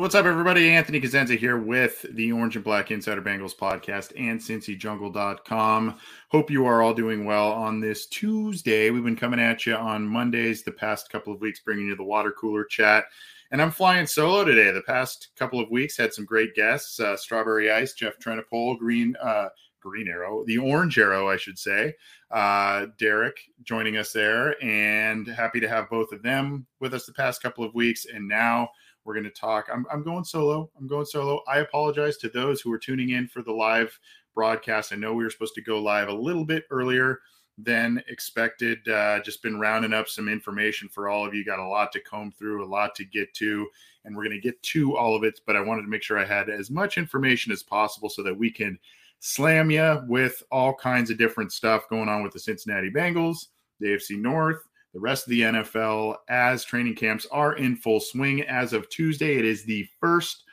What's up, everybody? Anthony Cosenza here with the Orange and Black Insider Bengals podcast and CincyJungle.com. Hope you are all doing well on this Tuesday. We've been coming at you on Mondays the past couple of weeks, bringing you the water cooler chat. And I'm flying solo today. The past couple of weeks had some great guests: uh, Strawberry Ice, Jeff Trenopole, Green uh, Green Arrow, the Orange Arrow, I should say. Uh, Derek joining us there, and happy to have both of them with us the past couple of weeks. And now we're going to talk. I'm, I'm going solo. I'm going solo. I apologize to those who are tuning in for the live broadcast. I know we were supposed to go live a little bit earlier than expected. Uh, just been rounding up some information for all of you. Got a lot to comb through, a lot to get to, and we're going to get to all of it. But I wanted to make sure I had as much information as possible so that we can slam you with all kinds of different stuff going on with the Cincinnati Bengals, the AFC North, the rest of the NFL as training camps are in full swing. As of Tuesday, it is the first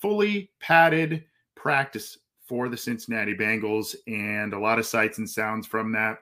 fully padded practice for the Cincinnati Bengals, and a lot of sights and sounds from that,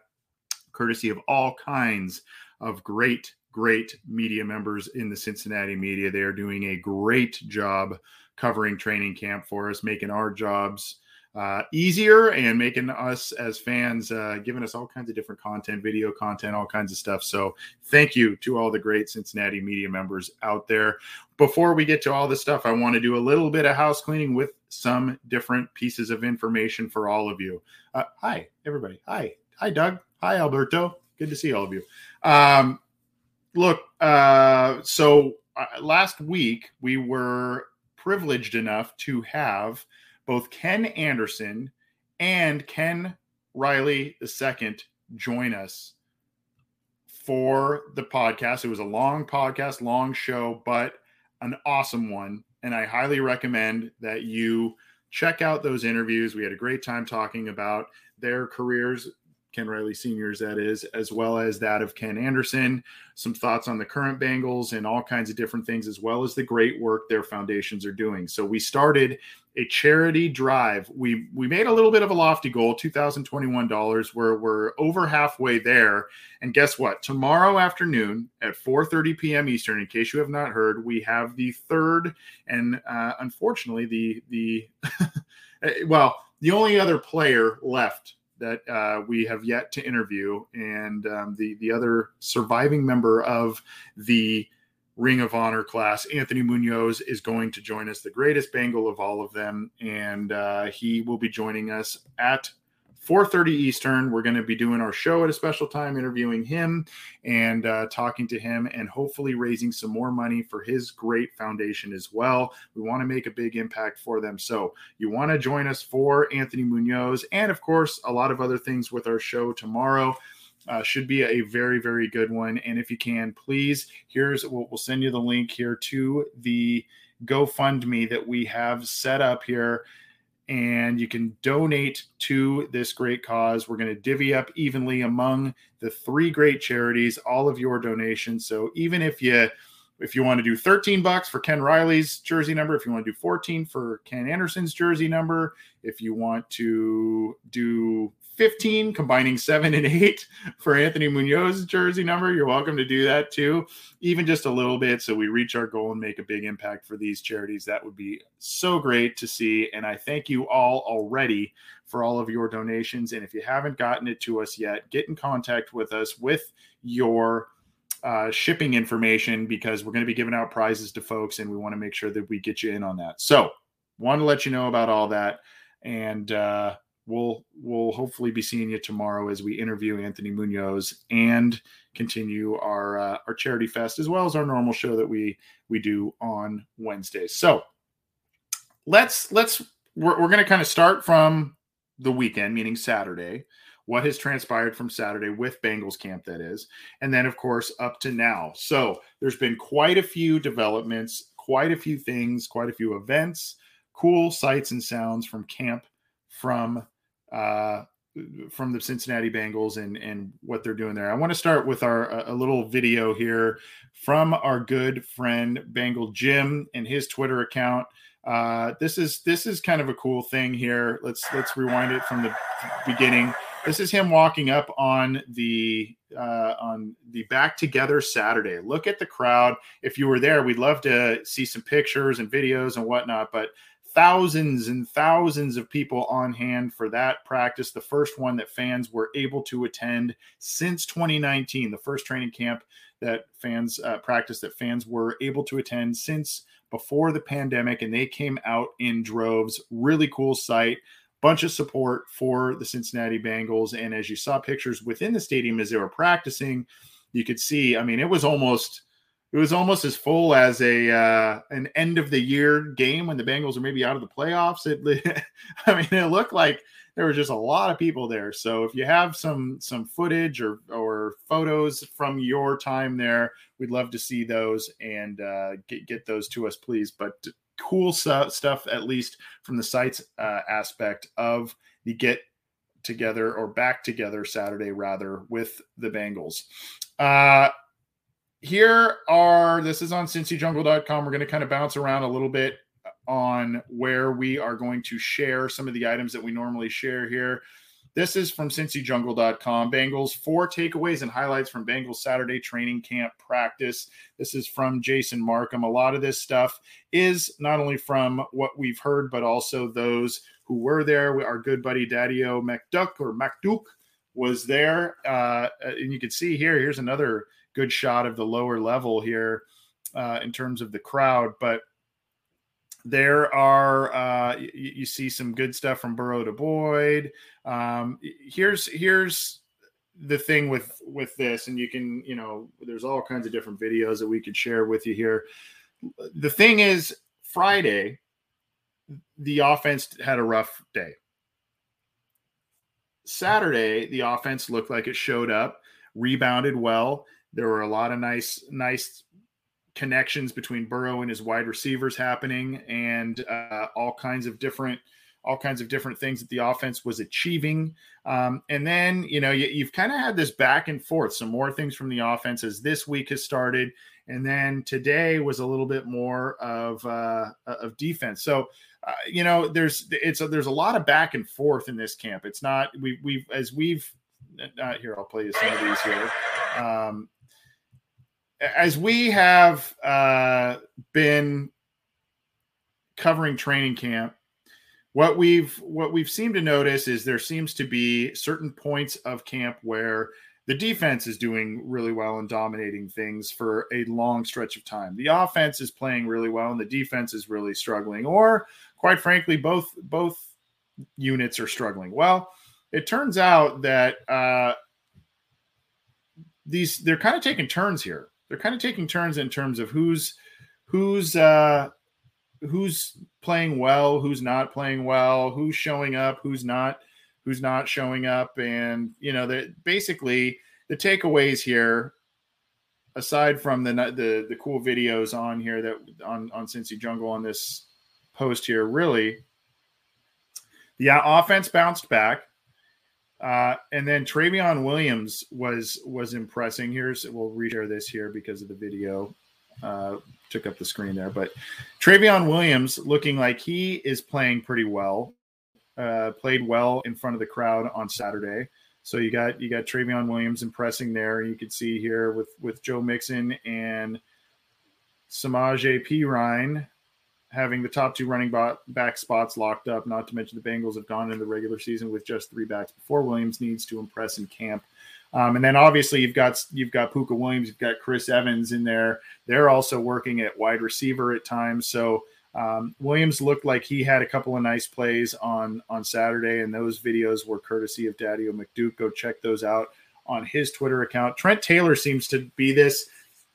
courtesy of all kinds of great, great media members in the Cincinnati media. They are doing a great job covering training camp for us, making our jobs uh, easier and making us as fans, uh, giving us all kinds of different content, video content, all kinds of stuff. So thank you to all the great Cincinnati media members out there. Before we get to all this stuff, I want to do a little bit of house cleaning with some different pieces of information for all of you. Uh, hi, everybody. Hi. Hi, Doug. Hi, Alberto. Good to see all of you. Um, look, uh, so uh, last week we were privileged enough to have – both Ken Anderson and Ken Riley II join us for the podcast. It was a long podcast, long show, but an awesome one. And I highly recommend that you check out those interviews. We had a great time talking about their careers Ken Riley Senior's, that is, as well as that of Ken Anderson. Some thoughts on the current Bengals and all kinds of different things, as well as the great work their foundations are doing. So we started a charity drive. We we made a little bit of a lofty goal, two thousand twenty one dollars. We're we're over halfway there. And guess what? Tomorrow afternoon at four thirty p.m. Eastern, in case you have not heard, we have the third and uh, unfortunately the the well the only other player left that uh, we have yet to interview, and um, the the other surviving member of the Ring of Honor class, Anthony Munoz, is going to join us, the greatest Bengal of all of them, and uh, he will be joining us at 4.30 eastern. We're going to be doing our show at a special time interviewing him and uh, talking to him and hopefully raising some more money for his great foundation as well. We want to make a big impact for them. So you want to join us for anthony munoz and of course a lot of other things with our show tomorrow uh, should be a very very good one and if you can please here's we'll, we'll send you the link here to the gofundme that we have set up here and you can donate to this great cause. We're going to divvy up evenly among the three great charities all of your donations. So even if you if you want to do 13 bucks for Ken Riley's jersey number, if you want to do 14 for Ken Anderson's jersey number, if you want to do 15, combining seven and eight for Anthony Munoz's jersey number. You're welcome to do that too, even just a little bit. So we reach our goal and make a big impact for these charities. That would be so great to see. And I thank you all already for all of your donations. And if you haven't gotten it to us yet, get in contact with us with your uh, shipping information because we're going to be giving out prizes to folks and we want to make sure that we get you in on that. So, want to let you know about all that. And uh, we'll we'll hopefully be seeing you tomorrow as we interview Anthony Munoz and continue our uh, our charity fest as well as our normal show that we we do on Wednesdays. So let's let's we're, we're going to kind of start from the weekend, meaning Saturday. What has transpired from Saturday with Bengals camp, that is, and then of course up to now. So there's been quite a few developments, quite a few things, quite a few events, cool sights and sounds from camp from uh, from the Cincinnati Bengals and and what they're doing there. I want to start with our a little video here from our good friend Bengal Jim and his Twitter account. Uh, this is this is kind of a cool thing here. Let's let's rewind it from the beginning. This is him walking up on the uh, on the back together Saturday. Look at the crowd. If you were there, we'd love to see some pictures and videos and whatnot. But thousands and thousands of people on hand for that practice, the first one that fans were able to attend since 2019, the first training camp that fans uh, practice that fans were able to attend since before the pandemic, and they came out in droves. Really cool sight. Bunch of support for the Cincinnati Bengals. And as you saw pictures within the stadium as they were practicing, you could see, I mean, it was almost it was almost as full as a uh, an end of the year game when the Bengals are maybe out of the playoffs. It, I mean, it looked like there were just a lot of people there. So if you have some some footage or or photos from your time there, we'd love to see those and uh, get get those to us, please. But cool stuff, at least from the sites uh, aspect of the get together or back together Saturday rather with the Bengals. Here are this is on cincyjungle.com. We're going to kind of bounce around a little bit on where we are going to share some of the items that we normally share here. This is from cincyjungle.com. Bengals four takeaways and highlights from Bengals Saturday training camp practice. This is from Jason Marcum. A lot of this stuff is not only from what we've heard, but also those who were there. Our good buddy Dadio McDuck or McDuke was there. Uh, and you can see here, here's another good shot of the lower level here uh, in terms of the crowd. But there are uh, you, you, see some good stuff from Burrow to Boyd. Um, here's here's the thing with with this, and you can you know there's all kinds of different videos that we could share with you here. The thing is, Friday, the offense had a rough day. Saturday, the offense looked like it showed up, rebounded well, there were a lot of nice, nice connections between Burrow and his wide receivers happening, and uh, all kinds of different, all kinds of different things that the offense was achieving. Um, and then you know you, have kind of had this back and forth. Some more things from the offense as this week has started, and then today was a little bit more of uh, of defense. So. Uh, you know, there's it's a, there's a lot of back and forth in this camp. It's not we we've as we've uh, here I'll play you some of these here. Um, as we have uh, been covering training camp, what we've what we've seemed to notice is there seems to be certain points of camp where the defense is doing really well and dominating things for a long stretch of time. The offense is playing really well and the defense is really struggling, or quite frankly, both both units are struggling. Well, it turns out that uh, these they're kind of taking turns here they're kind of taking turns in terms of who's who's uh who's playing well, who's not playing well, who's showing up, who's not who's not showing up. And you know that basically the takeaways here aside from the, the the cool videos on here that on on Cincy Jungle on this post here really the offense bounced back uh, and then Trayveon Williams was was impressing. Here's we'll reshare this here because of the video uh, took up the screen there. But Trayveon Williams looking like he is playing pretty well. Uh, played well in front of the crowd on Saturday. So you got you got Trayveon Williams impressing there. You can see here with with Joe Mixon and Samaje Perine having the top two running back spots locked up, not to mention the Bengals have gone into the regular season with just three backs before Williams needs to impress in camp. Um, and then obviously you've got you've got Pooka Williams, you've got Chris Evans in there. They're also working at wide receiver at times. So um, Williams looked like he had a couple of nice plays on on Saturday, and those videos were courtesy of Daddy McDuke. Go check those out on his Twitter account. Trent Taylor seems to be this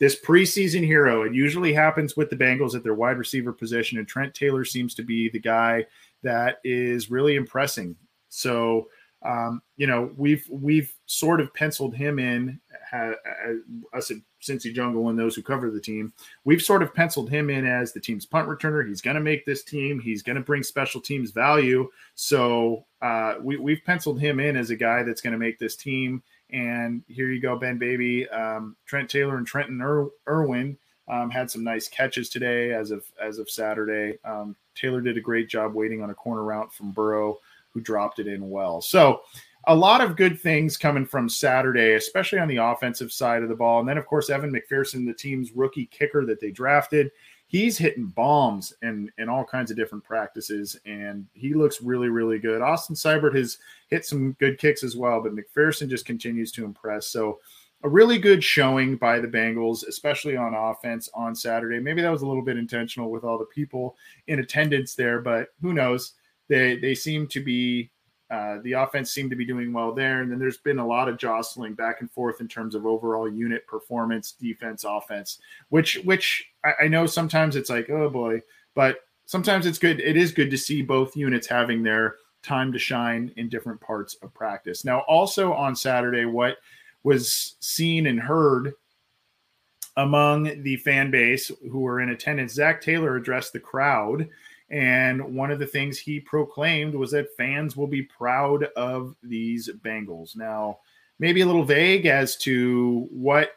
this preseason hero. It usually happens with the Bengals at their wide receiver position, and Trent Taylor seems to be the guy that is really impressing. So um, you know, we've we've sort of penciled him in, uh, us at Cincy Jungle and those who cover the team. We've sort of penciled him in as the team's punt returner. He's going to make this team. He's going to bring special teams value. So uh, we, we've penciled him in as a guy that's going to make this team. And here you go, Ben Baby, um, Trent Taylor and Trenton Ir- Irwin. Um, had some nice catches today as of as of Saturday. Um, Taylor did a great job waiting on a corner route from Burrow who dropped it in well. So a lot of good things coming from Saturday, especially on the offensive side of the ball. And then, of course, Evan McPherson, the team's rookie kicker that they drafted, he's hitting bombs in, in all kinds of different practices, and he looks really, really good. Austin Seibert has hit some good kicks as well, but McPherson just continues to impress. So, a really good showing by the Bengals, especially on offense on Saturday. Maybe that was a little bit intentional with all the people in attendance there, but who knows? they they seem to be uh, the offense seemed to be doing well there. And then there's been a lot of jostling back and forth in terms of overall unit performance, defense, offense, which which I, I know sometimes it's like, oh boy, but sometimes it's good. It is good to see both units having their time to shine in different parts of practice. Now, also on Saturday, what was seen and heard among the fan base who were in attendance, Zac Taylor addressed the crowd and one of the things he proclaimed was that fans will be proud of these Bengals. Now, maybe a little vague as to what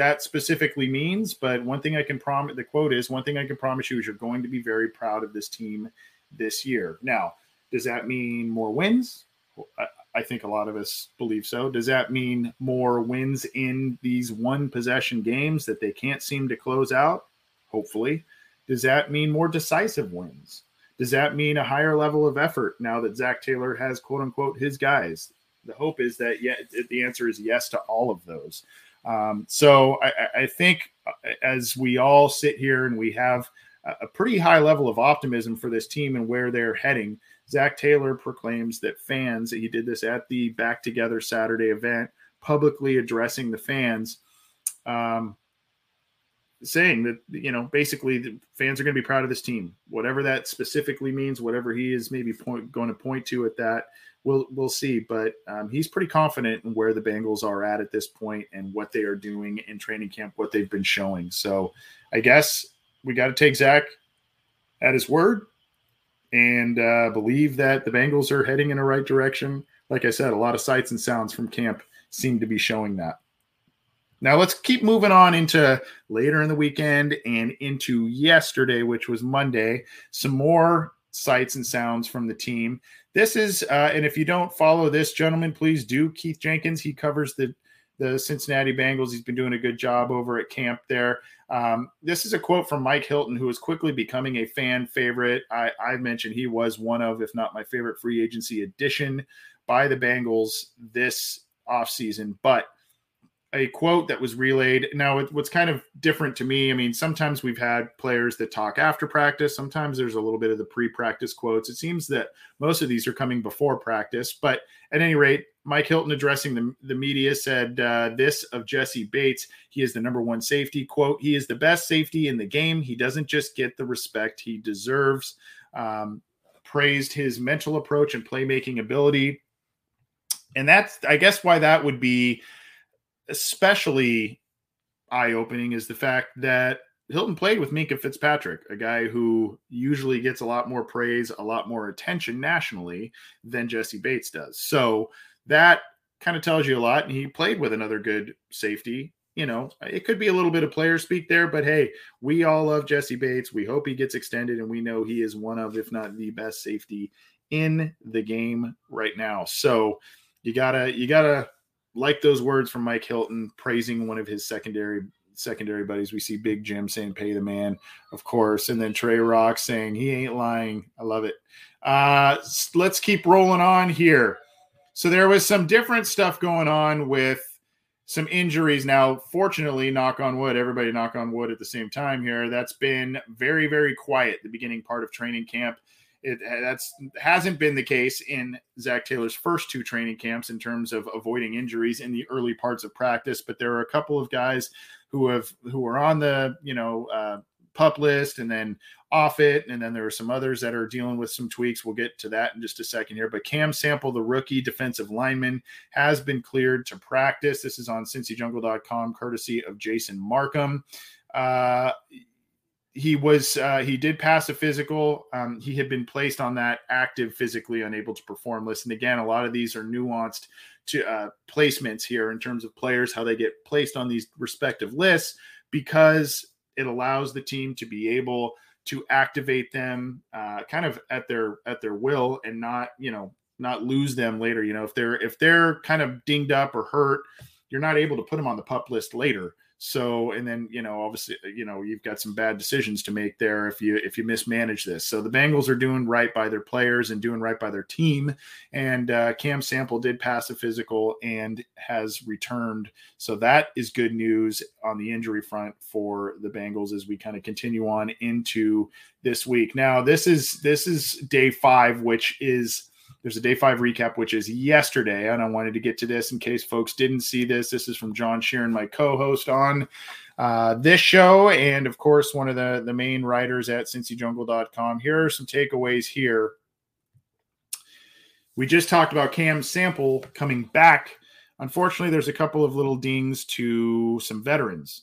that specifically means, but one thing I can promise the quote is one thing I can promise you is you're going to be very proud of this team this year. Now, does that mean more wins? I, think a lot of us believe so. Does that mean more wins in these one possession games that they can't seem to close out? Hopefully. Does that mean more decisive wins? Does that mean a higher level of effort now that Zac Taylor has quote unquote his guys? The hope is that yeah, the answer is yes to all of those. Um, so I, I, think uh, as we all sit here and we have a pretty high level of optimism for this team and where they're heading, Zac Taylor proclaims that fans, he did this at the Back Together Saturday event, publicly addressing the fans. Um, saying that you know basically the fans are going to be proud of this team whatever that specifically means whatever he is maybe point, going to point to at that we'll we'll see but um, he's pretty confident in where the bengals are at at this point and what they are doing in training camp what they've been showing. So i guess we got to take Zac at his word and uh, believe that the bengals are heading in the right direction. Like i said a lot of sights and sounds from camp seem to be showing that. Now let's keep moving on into later in the weekend and into yesterday, which was Monday. Some more sights and sounds from the team. This is, uh, and if you don't follow this gentleman, please do. Keith Jenkins, he covers the the Cincinnati Bengals. He's been doing a good job over at camp there. Um, this is a quote from Mike Hilton, who is quickly becoming a fan favorite. I, I mentioned he was one of, if not my favorite free agency addition by the Bengals this offseason. But a quote that was relayed. Now, what's kind of different to me, I mean, sometimes we've had players that talk after practice. Sometimes there's a little bit of the pre practice quotes. It seems that most of these are coming before practice. But at any rate, Mike Hilton addressing the, the media said uh, this of Jessie Bates. He is the number one safety. Quote, he is the best safety in the game. He doesn't just get the respect he deserves. Um, praised his mental approach and playmaking ability. And that's, I guess, why that would be especially eye opening is the fact that Hilton played with Minkah Fitzpatrick, a guy who usually gets a lot more praise, a lot more attention nationally than Jessie Bates does. So that kind of tells you a lot. And he played with another good safety. You know, it could be a little bit of player speak there, but hey, we all love Jessie Bates. We hope he gets extended, and we know he is one of, if not the best safety in the game right now. So you gotta, you gotta like those words from Mike Hilton praising one of his secondary secondary buddies. We see Big Jim saying "Pay the man," of course, and then Trey Rock saying he ain't lying. I love it. Uh, let's keep rolling on here. So there was some different stuff going on with some injuries now. Fortunately, knock on wood, everybody knock on wood at the same time here. That's been very, very quiet the beginning part of training camp. It that's hasn't been the case in Zac Taylor's first two training camps in terms of avoiding injuries in the early parts of practice. But there are a couple of guys who have who are on the you know uh, pup list and then off it, and then there are some others that are dealing with some tweaks. We'll get to that in just a second here. But Cam Sample, the rookie defensive lineman, has been cleared to practice. This is on CincyJungle.com, courtesy of Jason Marcum. Uh, he was uh, he did pass a physical. Um, he had been placed on that active, physically unable to perform list. And again, a lot of these are nuanced to uh, placements here in terms of players how they get placed on these respective lists because it allows the team to be able to activate them uh, kind of at their at their will and not you know not lose them later. You know if they're if they're kind of dinged up or hurt, you're not able to put them on the pup list later. So, and then you know, obviously, uh, you know, you've got some bad decisions to make there if you if you mismanage this. So the Bengals are doing right by their players and doing right by their team. And uh, Cam Sample did pass a physical and has returned. So that is good news on the injury front for the Bengals as we kind of continue on into this week. Now, this is this is day five, which is there's a day five recap, which is yesterday. And I wanted to get to this in case folks didn't see this. This is from John Sheeran, my co host on uh, this show. And of course, one of the, the main writers at cincyjungle.com. Here are some takeaways here. We just talked about Cam Sample coming back. Unfortunately, there's a couple of little dings to some veterans.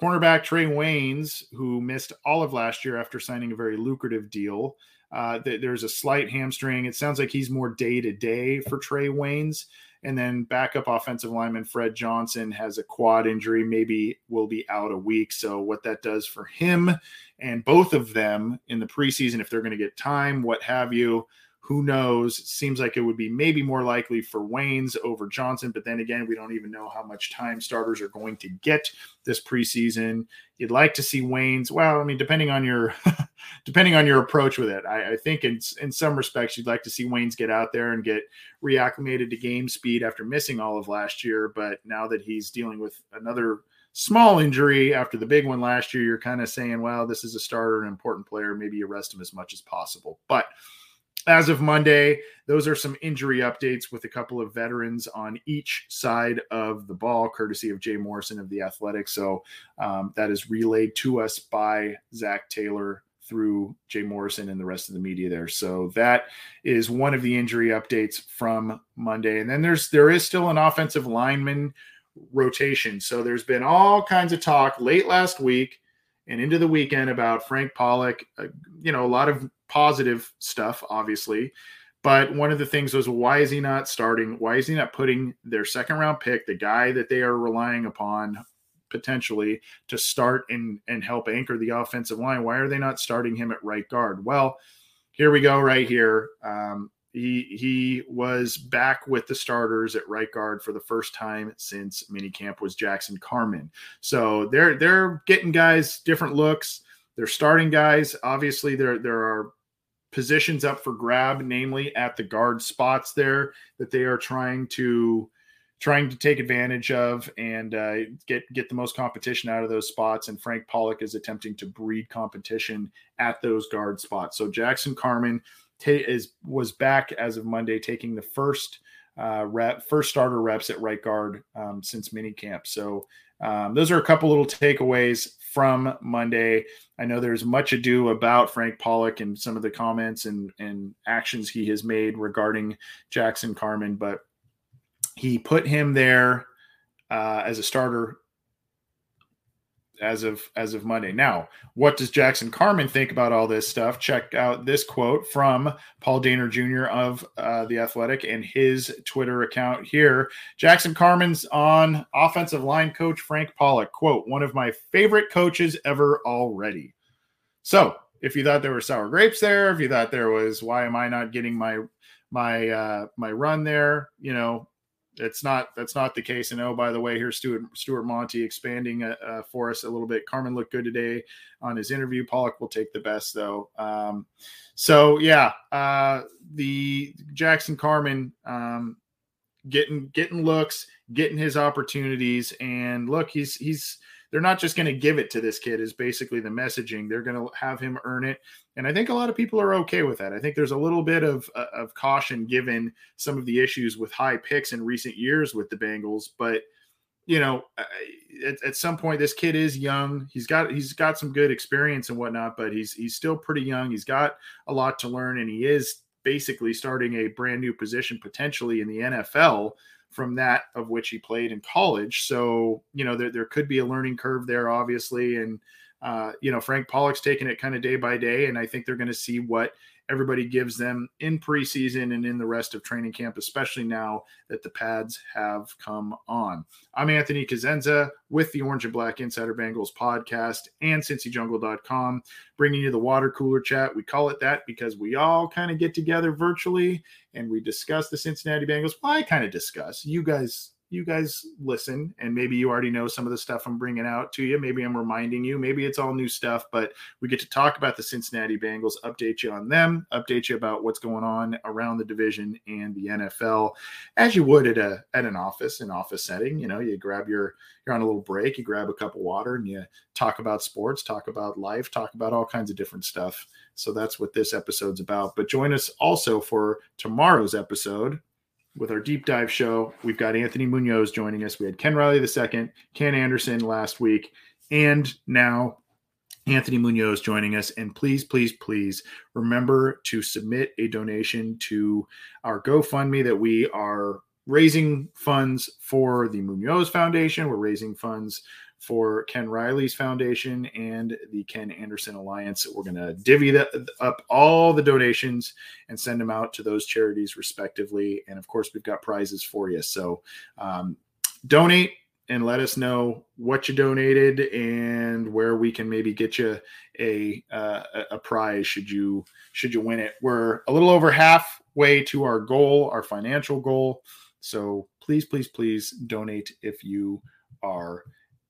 Cornerback Trae Waynes, who missed all of last year after signing a very lucrative deal, uh, th- there's a slight hamstring. It sounds like he's more day to day for Trae Waynes. And then backup offensive lineman Fred Johnson has a quad injury, maybe will be out a week. So, what that does for him and both of them in the preseason, if they're going to get time, what have you, who knows? Seems like it would be maybe more likely for Waynes over Johnson, but then again, we don't even know how much time starters are going to get this preseason. You'd like to see Waynes. Well, I mean, depending on your depending on your approach with it, I, I, think in in some respects you'd like to see Waynes get out there and get reacclimated to game speed after missing all of last year. But now that he's dealing with another small injury after the big one last year, you're kind of saying, well, this is a starter, an important player. Maybe you rest him as much as possible, but as of Monday, those are some injury updates with a couple of veterans on each side of the ball, courtesy of Jay Morrison of the Athletic. So um, that is relayed to us by Zac Taylor through Jay Morrison and the rest of the media there. So that is one of the injury updates from Monday. And then there's there is still an offensive lineman rotation. So there's been all kinds of talk late last week and into the weekend about Frank Pollack. Uh, you know, a lot of positive stuff, obviously. But one of the things was why is he not starting? Why is he not putting their second round pick, the guy that they are relying upon potentially to start and, and help anchor the offensive line? Why are they not starting him at right guard? Well, here we go, right here. Um, he he was back with the starters at right guard for the first time since minicamp was Jackson Carman. So they're they're getting guys different looks. They're starting guys. Obviously, there there are positions up for grab, namely at the guard spots there that they are trying to trying to take advantage of and uh, get get the most competition out of those spots. And Frank Pollack is attempting to breed competition at those guard spots. So Jackson Carman is was back as of Monday, taking the first uh, rep, first starter reps at right guard um, since minicamp. So um, those are a couple little takeaways from Monday. I know there's much ado about Frank Pollack and some of the comments and, and actions he has made regarding Jackson Carman, but he put him there uh, as a starter as of as of Monday. Now, what does Jackson Carman think about all this stuff? Check out this quote from Paul Dehner Jr. of uh, the Athletic and his Twitter account here. Jackson Carman's on offensive line coach Frank Pollack. Quote: One of my favorite coaches ever already. So, if you thought there were sour grapes there, if you thought there was why am I not getting my my uh, my run there, you know, it's not that's not the case. And oh, by the way, here's Stuart Stuart Monty expanding uh, uh, for us a little bit. Carman looked good today on his interview. Pollack will take the best though. Um, so yeah, uh, the Jackson Carman um, getting getting looks getting his opportunities. And look, he's he's they're not just going to give it to this kid is basically the messaging. They're going to have him earn it. And i think a lot of people are okay with that. I think there's a little bit of uh, of caution given some of the issues with high picks in recent years with the bengals but you know at, at some point this kid is young. He's got he's got some good experience and whatnot but he's he's still pretty young. He's got a lot to learn and he is basically starting a brand new position potentially in the nfl from that of which he played in college. So, you know, there, there could be a learning curve there, obviously. And, uh, you know, Frank Pollack's taking it kind of day by day. And I think they're going to see what everybody gives them in preseason and in the rest of training camp, especially now that the pads have come on. I'm Anthony Cosenza with the Orange and Black Insider Bengals podcast and CincyJungle.com, bringing you the water cooler chat. We call it that because we all kind of get together virtually and we discuss the Cincinnati Bengals. Well, I kind of discuss. You guys you guys listen and maybe you already know some of the stuff I'm bringing out to you. Maybe I'm reminding you, maybe it's all new stuff, but we get to talk about the Cincinnati Bengals, update you on them, update you about what's going on around the division and the NFL as you would at a at an office, an office setting, you know, you grab your you're on a little break, you grab a cup of water and you talk about sports, talk about life, talk about all kinds of different stuff. So that's what this episode's about. But join us also for tomorrow's episode with our deep dive show. We've got Anthony Munoz joining us. We had Ken Riley the second, Ken Anderson last week, and now Anthony Munoz joining us. And please, please, please remember to submit a donation to our GoFundMe that we are raising funds for the Munoz Foundation. We're raising funds for Ken Riley's foundation and the Ken Anderson Alliance. We're going to divvy up all the donations and send them out to those charities respectively. And of course, we've got prizes for you. So um, donate and let us know what you donated and where we can maybe get you a uh, a prize should you should you win it. We're a little over halfway to our goal, our financial goal. So please, please, please donate if you are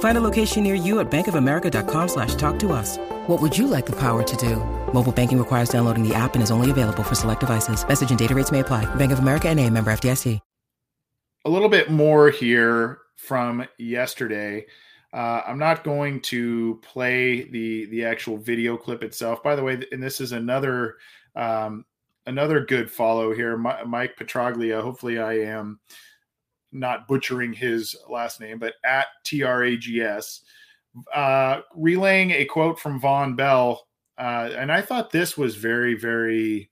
Find a location near you at bankofamerica.com slash talk to us. What would you like the power to do? Mobile banking requires downloading the app and is only available for select devices. Message and data rates may apply. Bank of America and a member FDIC. A little bit more here from yesterday. Uh, I'm not going to play the the actual video clip itself. By the way, and this is another um, another good follow here, Mike Petraglia. Hopefully, I am not butchering his last name, but at TRAGS, uh, relaying a quote from Vonn Bell. Uh, and I thought this was very, very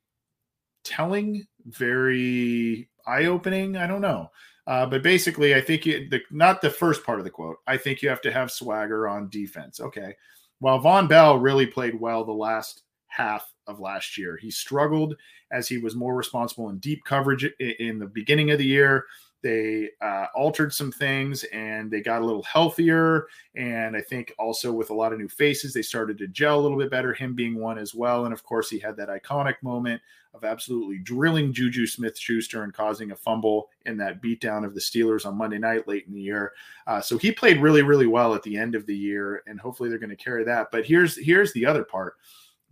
telling, very eye opening. I don't know. Uh, but basically, I think you, the, not the first part of the quote. I think you have to have swagger on defense. Okay. While Vonn Bell really played well the last half of last year, he struggled as he was more responsible in deep coverage in the beginning of the year. They uh, altered some things and they got a little healthier. And I think also with a lot of new faces, they started to gel a little bit better, him being one as well. And of course, he had that iconic moment of absolutely drilling Juju Smith Schuster and causing a fumble in that beatdown of the Steelers on Monday night late in the year. Uh, so he played really, really well at the end of the year. And hopefully they're going to carry that. But here's here's the other part.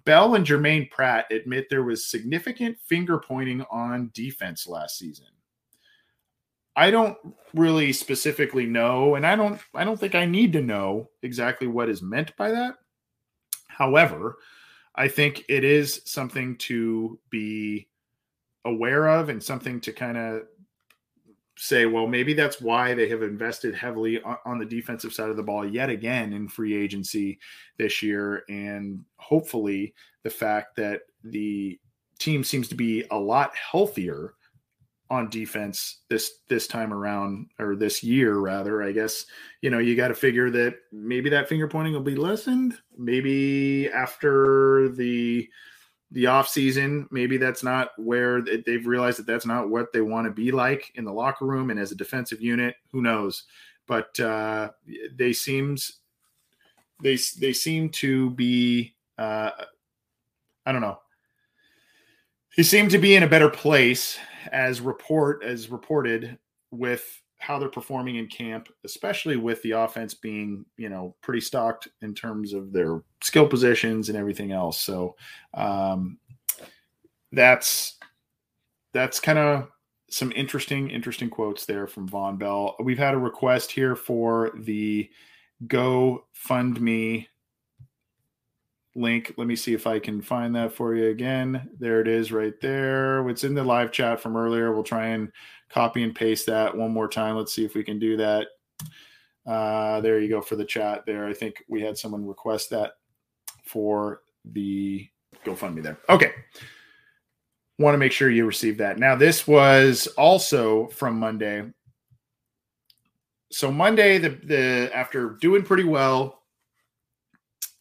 Bell and Germaine Pratt admit there was significant finger pointing on defense last season. I don't really specifically know, and I don't I don't think I need to know exactly what is meant by that. However, I think it is something to be aware of and something to kind of say, well, maybe that's why they have invested heavily on, the defensive side of the ball yet again in free agency this year. And hopefully, the fact that the team seems to be a lot healthier on defense this this time around or this year rather i guess. You know you got to figure that maybe that finger pointing will be lessened. Maybe after the the off season maybe that's not where they've realized that that's not what they want to be like in the locker room and as a defensive unit. Who knows? But uh they seems they they seem to be uh i don't know. They seem to be in a better place as report as reported with how they're performing in camp, especially with the offense being, you know, pretty stocked in terms of their skill positions and everything else. So um, that's that's kind of some interesting, interesting quotes there from Vonn Bell. We've had a request here for the Go Fund Me link. Let me see if I can find that for you again. There it is right there. It's in the live chat from earlier. We'll try and copy and paste that one more time. Let's see if we can do that. Uh, there you go for the chat there. I think we had someone request that for the GoFundMe there. Okay. Want to make sure you receive that. Now, this was also from Monday. So Monday, the the after doing pretty well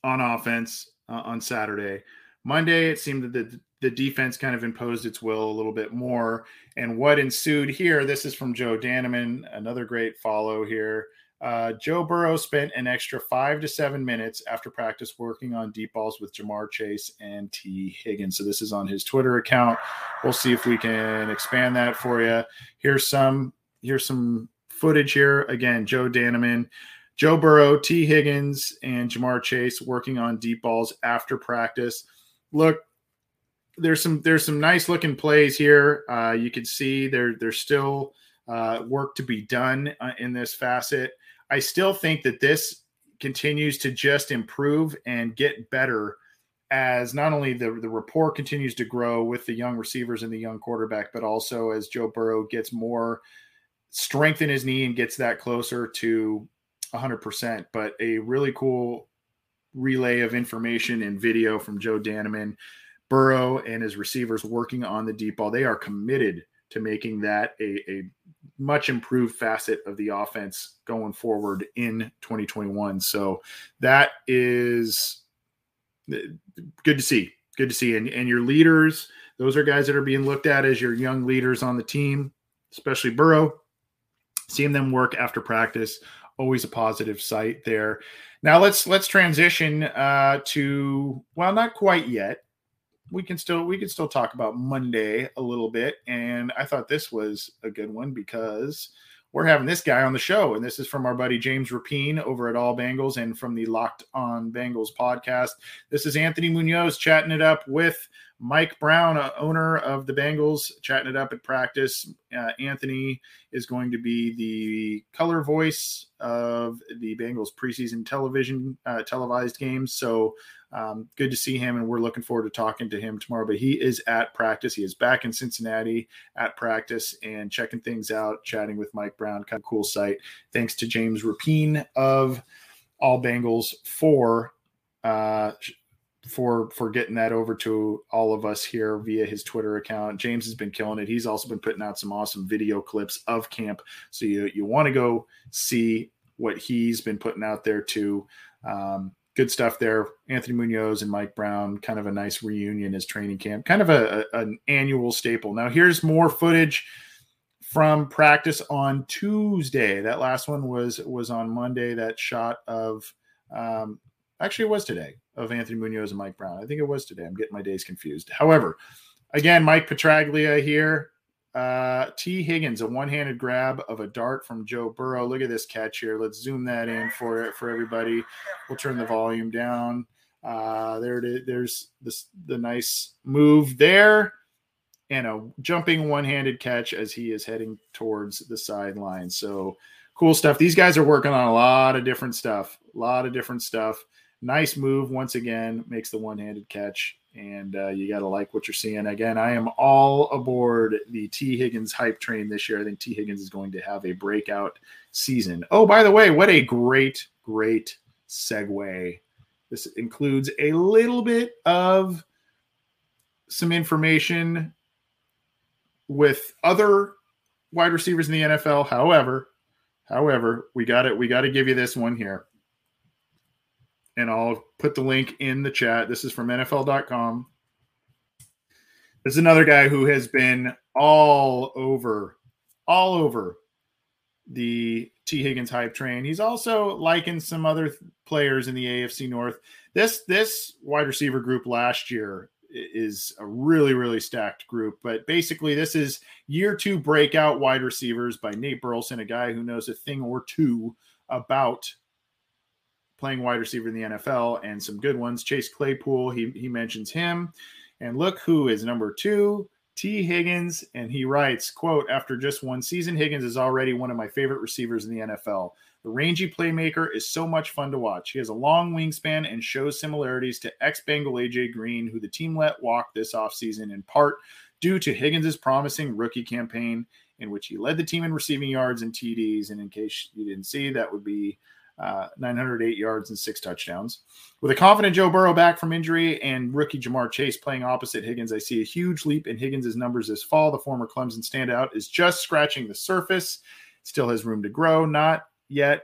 on offense, uh, on Saturday. Monday, it seemed that the, the defense kind of imposed its will a little bit more. And what ensued here, this is from Joe Danneman, another great follow here. Uh, Joe Burrow spent an extra five to seven minutes after practice working on deep balls with Ja'Marr Chase and Tee Higgins. So this is on his Twitter account. We'll see if we can expand that for you. Here's some here's some footage here. Again, Joe Danneman. Joe Burrow, Tee Higgins, and Ja'Marr Chase working on deep balls after practice. Look, there's some there's some nice looking plays here. Uh, you can see there there's still uh, work to be done uh, in this facet. I still think that this continues to just improve and get better as not only the, the rapport continues to grow with the young receivers and the young quarterback, but also as Joe Burrow gets more strength in his knee and gets that closer to 100%, but a really cool relay of information and video from Joe Danneman. Burrow and his receivers working on the deep ball. They are committed to making that a, a much improved facet of the offense going forward in 2021. So that is uh, good to see. Good to see. And, and your leaders, those are guys that are being looked at as your young leaders on the team, especially Burrow. Seeing them work after practice always a positive sight there. Now let's let's transition uh, to well, not quite yet. We can still we can still talk about Monday a little bit, and I thought this was a good one because we're having this guy on the show, and this is from our buddy James Rapien over at All Bengals and from the Locked On Bengals podcast. This is Anthony Munoz chatting it up with Mike Brown, uh, owner of the Bengals, chatting it up at practice. Uh, Anthony is going to be the color voice of the Bengals preseason television uh, televised games. So um, good to see him, and we're looking forward to talking to him tomorrow. But he is at practice. He is back in Cincinnati at practice and checking things out, chatting with Mike Brown. Kind of cool site. Thanks to James Rapien of All Bengals for uh, for for getting that over to all of us here via his Twitter account. James has been killing it. He's also been putting out some awesome video clips of camp. So you you want to go see what he's been putting out there too. Um, good stuff there. Anthony Munoz and Mike Brown, kind of a nice reunion as training camp, kind of a, a an annual staple. Now here's more footage from practice on Tuesday. That last one was was on Monday. That shot of um, actually it was today of Anthony Munoz and Mike Brown. I think it was today. I'm getting my days confused. However, again, Mike Petraglia here. Uh, Tee Higgins, a one-handed grab of a dart from Joe Burrow. Look at this catch here. Let's zoom that in for it for everybody. We'll turn the volume down. Uh, there it is. There's this the nice move there, and a jumping one-handed catch as he is heading towards the sideline. So cool stuff. These guys are working on a lot of different stuff. A lot of different stuff nice move once again makes the one-handed catch and uh, you got to like what you're seeing. Again i am all aboard the Tee Higgins hype train this year. I think Tee Higgins is going to have a breakout season. Oh by the way what a great great segue. This includes a little bit of some information with other wide receivers in the nfl however however we got it we got to give you this one here and I'll put the link in the chat. This is from NFL.com. There's another guy who has been all over, all over the Tee Higgins hype train. He's also likened some other th- players in the AFC North. This this wide receiver group last year is a really really stacked group. But basically, this is year two breakout wide receivers by Nate Burleson, a guy who knows a thing or two about playing wide receiver in the NFL and some good ones. Chase Claypool, he he mentions him, and look who is number two. Tee Higgins, and he writes, quote, after just one season, Higgins is already one of my favorite receivers in the NFL. The rangy playmaker is so much fun to watch. He has a long wingspan and shows similarities to ex Bengal AJ Green, who the team let walk this offseason in part due to Higgins' promising rookie campaign, in which he led the team in receiving yards and TDs. And in case you didn't see, that would be uh, 908 yards and six touchdowns. With a confident Joe Burrow back from injury and rookie Ja'Marr Chase playing opposite Higgins, I see a huge leap in Higgins' numbers this fall. The former Clemson standout is just scratching the surface, still has room to grow. Not yet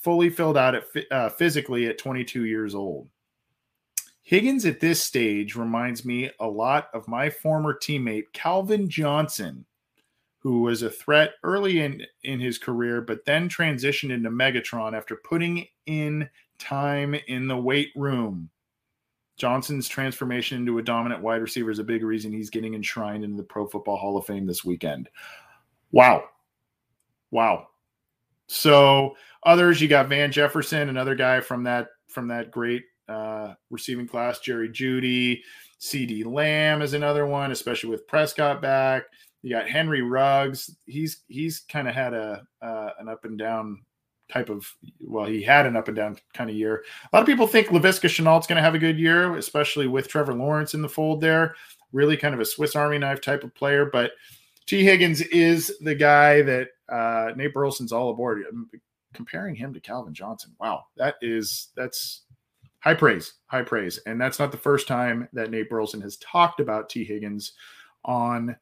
fully filled out at, uh, physically at 22 years old. Higgins at this stage reminds me a lot of my former teammate Calvin Johnson, who was a threat early in, in his career, but then transitioned into Megatron after putting in time in the weight room. Johnson's transformation into a dominant wide receiver is a big reason he's getting enshrined into the Pro Football Hall of Fame this weekend. Wow. Wow. So others, you got Van Jefferson, another guy from that from that great uh, receiving class. Jerry Jeudy, CeeDee Lamb is another one, especially with Prescott back. You got Henry Ruggs. He's he's kind of had a uh, an up and down type of well, he had an up and down kind of year. A lot of people think Laviska Shenault's going to have a good year, especially with Trevor Lawrence in the fold there. Really kind of a Swiss Army knife type of player, but Tee Higgins is the guy that uh, Nate Burleson's all aboard. I'm comparing him to Calvin Johnson. Wow, that is that's high praise, high praise, and that's not the first time that Nate Burleson has talked about Tee Higgins on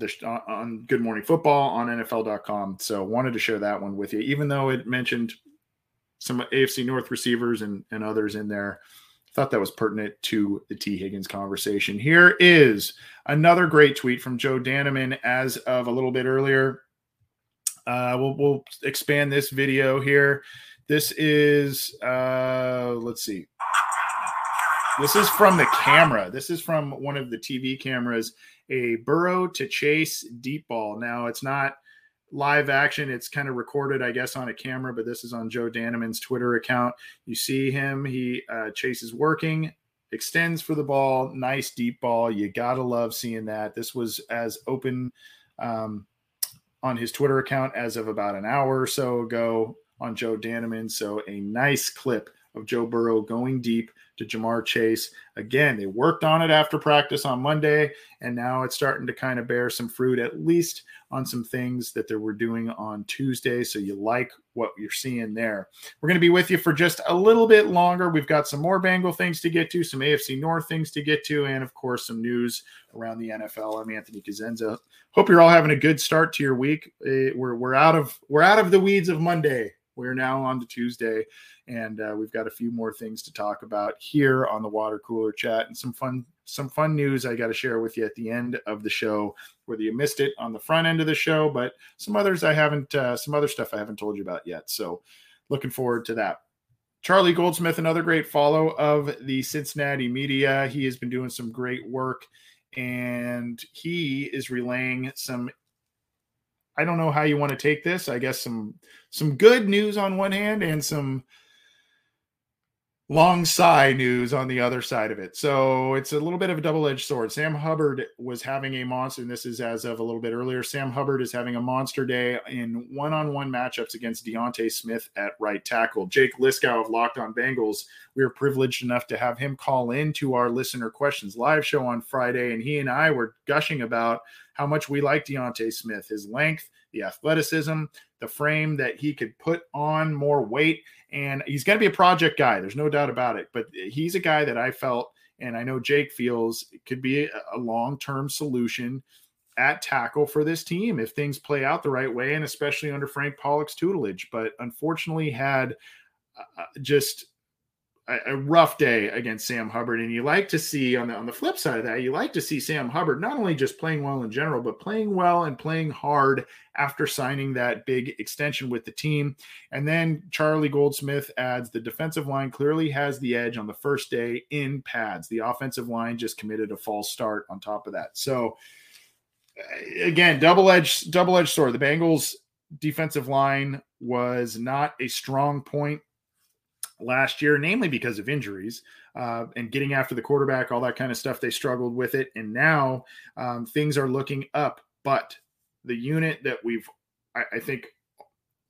the on Good Morning Football on NFL.com. So wanted to share that one with you, even though it mentioned some AFC North receivers and, and others in there thought that was pertinent to the Tee Higgins conversation. Here is another great tweet from Joe Danneman as of a little bit earlier. Uh, we'll, we'll expand this video here. This is, uh, let's see. This is from the camera. This is from one of the TV cameras, a Burrow to Chase deep ball. Now, it's not live action. It's kind of recorded, I guess, on a camera, but this is on Joe Danneman's Twitter account. You see him, he uh, chases working, extends for the ball, nice deep ball. You got to love seeing that. This was as open um, on his Twitter account as of about an hour or so ago on Joe Danneman. So a nice clip of Joe Burrow going deep to Ja'Marr Chase. Again, they worked on it after practice on Monday, and now it's starting to kind of bear some fruit, at least on some things that they were doing on Tuesday. So you like what you're seeing there. We're going to be with you for just a little bit longer. We've got some more Bengal things to get to, some AFC North things to get to, and of course, some news around the NFL. I'm Anthony Cosenza. Hope you're all having a good start to your week. Eh, we're, we're out of we're out of the weeds of Monday. We're now on to Tuesday, and uh, we've got a few more things to talk about here on the water cooler chat and some fun some fun news I got to share with you at the end of the show. Whether you missed it on the front end of the show, but some others I haven't uh, some other stuff I haven't told you about yet. So looking forward to that. Charlie Goldsmith, another great follow of the Cincinnati media. He has been doing some great work and he is relaying some I don't know how you want to take this. I guess some some good news on one hand and some long sigh news on the other side of it. So it's a little bit of a double edged sword. Sam Hubbard was having a monster, and this is as of a little bit earlier. Sam Hubbard is having a monster day in one on one matchups against D'Ante Smith at right tackle. Jake Liskow of Locked on Bengals, we were privileged enough to have him call in to our listener questions live show on Friday, and he and I were gushing about how much we like D'Ante Smith, his length, the athleticism, the frame that he could put on more weight and he's going to be a project guy. There's no doubt about it. But he's a guy that I felt, and I know Jake feels, could be a long term solution at tackle for this team if things play out the right way, and especially under Frank Pollack's tutelage. But unfortunately, had uh, uh just a, rough day against Sam Hubbard. And you like to see on the on the flip side of that, you like to see Sam Hubbard not only just playing well in general, but playing well and playing hard after signing that big extension with the team. And then Charlie Goldsmith adds the defensive line clearly has the edge on the first day in pads. The offensive line just committed a false start on top of that. So uh, again, double edged double edged sword. The Bengals defensive line was not a strong point last year, namely because of injuries uh, and getting after the quarterback, all that kind of stuff. They struggled with it, and now um, things are looking up. But the unit that we've, I, I think,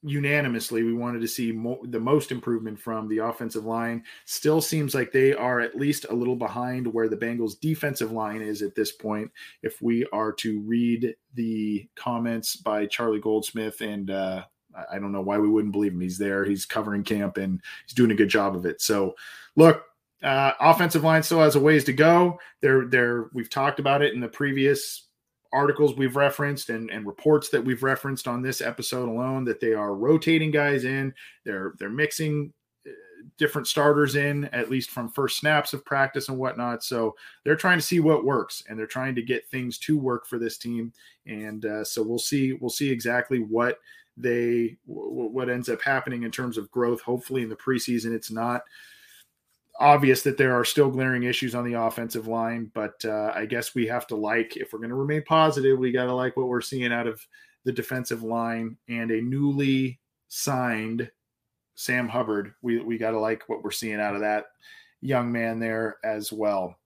unanimously we wanted to see mo- the most improvement from the offensive line still seems like they are at least a little behind where the Bengals defensive line is at this point if we are to read the comments by Charlie Goldsmith and uh, I don't know why we wouldn't believe him he's there he's covering camp and he's doing a good job of it so look uh, offensive line still has a ways to go. They're, they're, we've talked about it in the previous articles we've referenced and, and reports that we've referenced on this episode alone that they are rotating guys in. They're they're mixing uh, different starters in at least from first snaps of practice and whatnot. So they're trying to see what works and they're trying to get things to work for this team. And uh, so we'll see we'll see exactly what they w- what ends up happening in terms of growth. Hopefully in the preseason it's not obvious that there are still glaring issues on the offensive line, but uh, I guess we have to like, if we're going to remain positive, we got to like what we're seeing out of the defensive line and a newly signed Sam Hubbard. We, we got to like what we're seeing out of that young man there as well.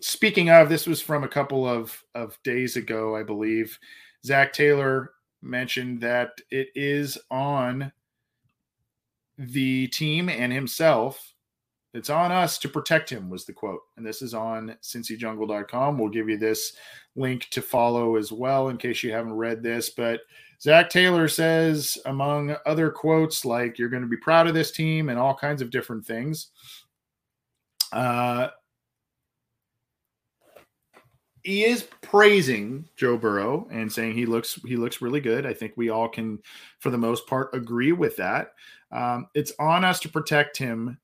Speaking of, this was from a couple of, of days ago, I believe. Zac Taylor mentioned that it is on the team and himself it's on us to protect him, was the quote. And this is on cincyjungle.com. We'll give you this link to follow as well in case you haven't read this. But Zac Taylor says, among other quotes, like, you're going to be proud of this team and all kinds of different things. Uh, he is praising Joe Burrow and saying he looks he looks really good. I think we all can, for the most part, agree with that. Um, it's on us to protect him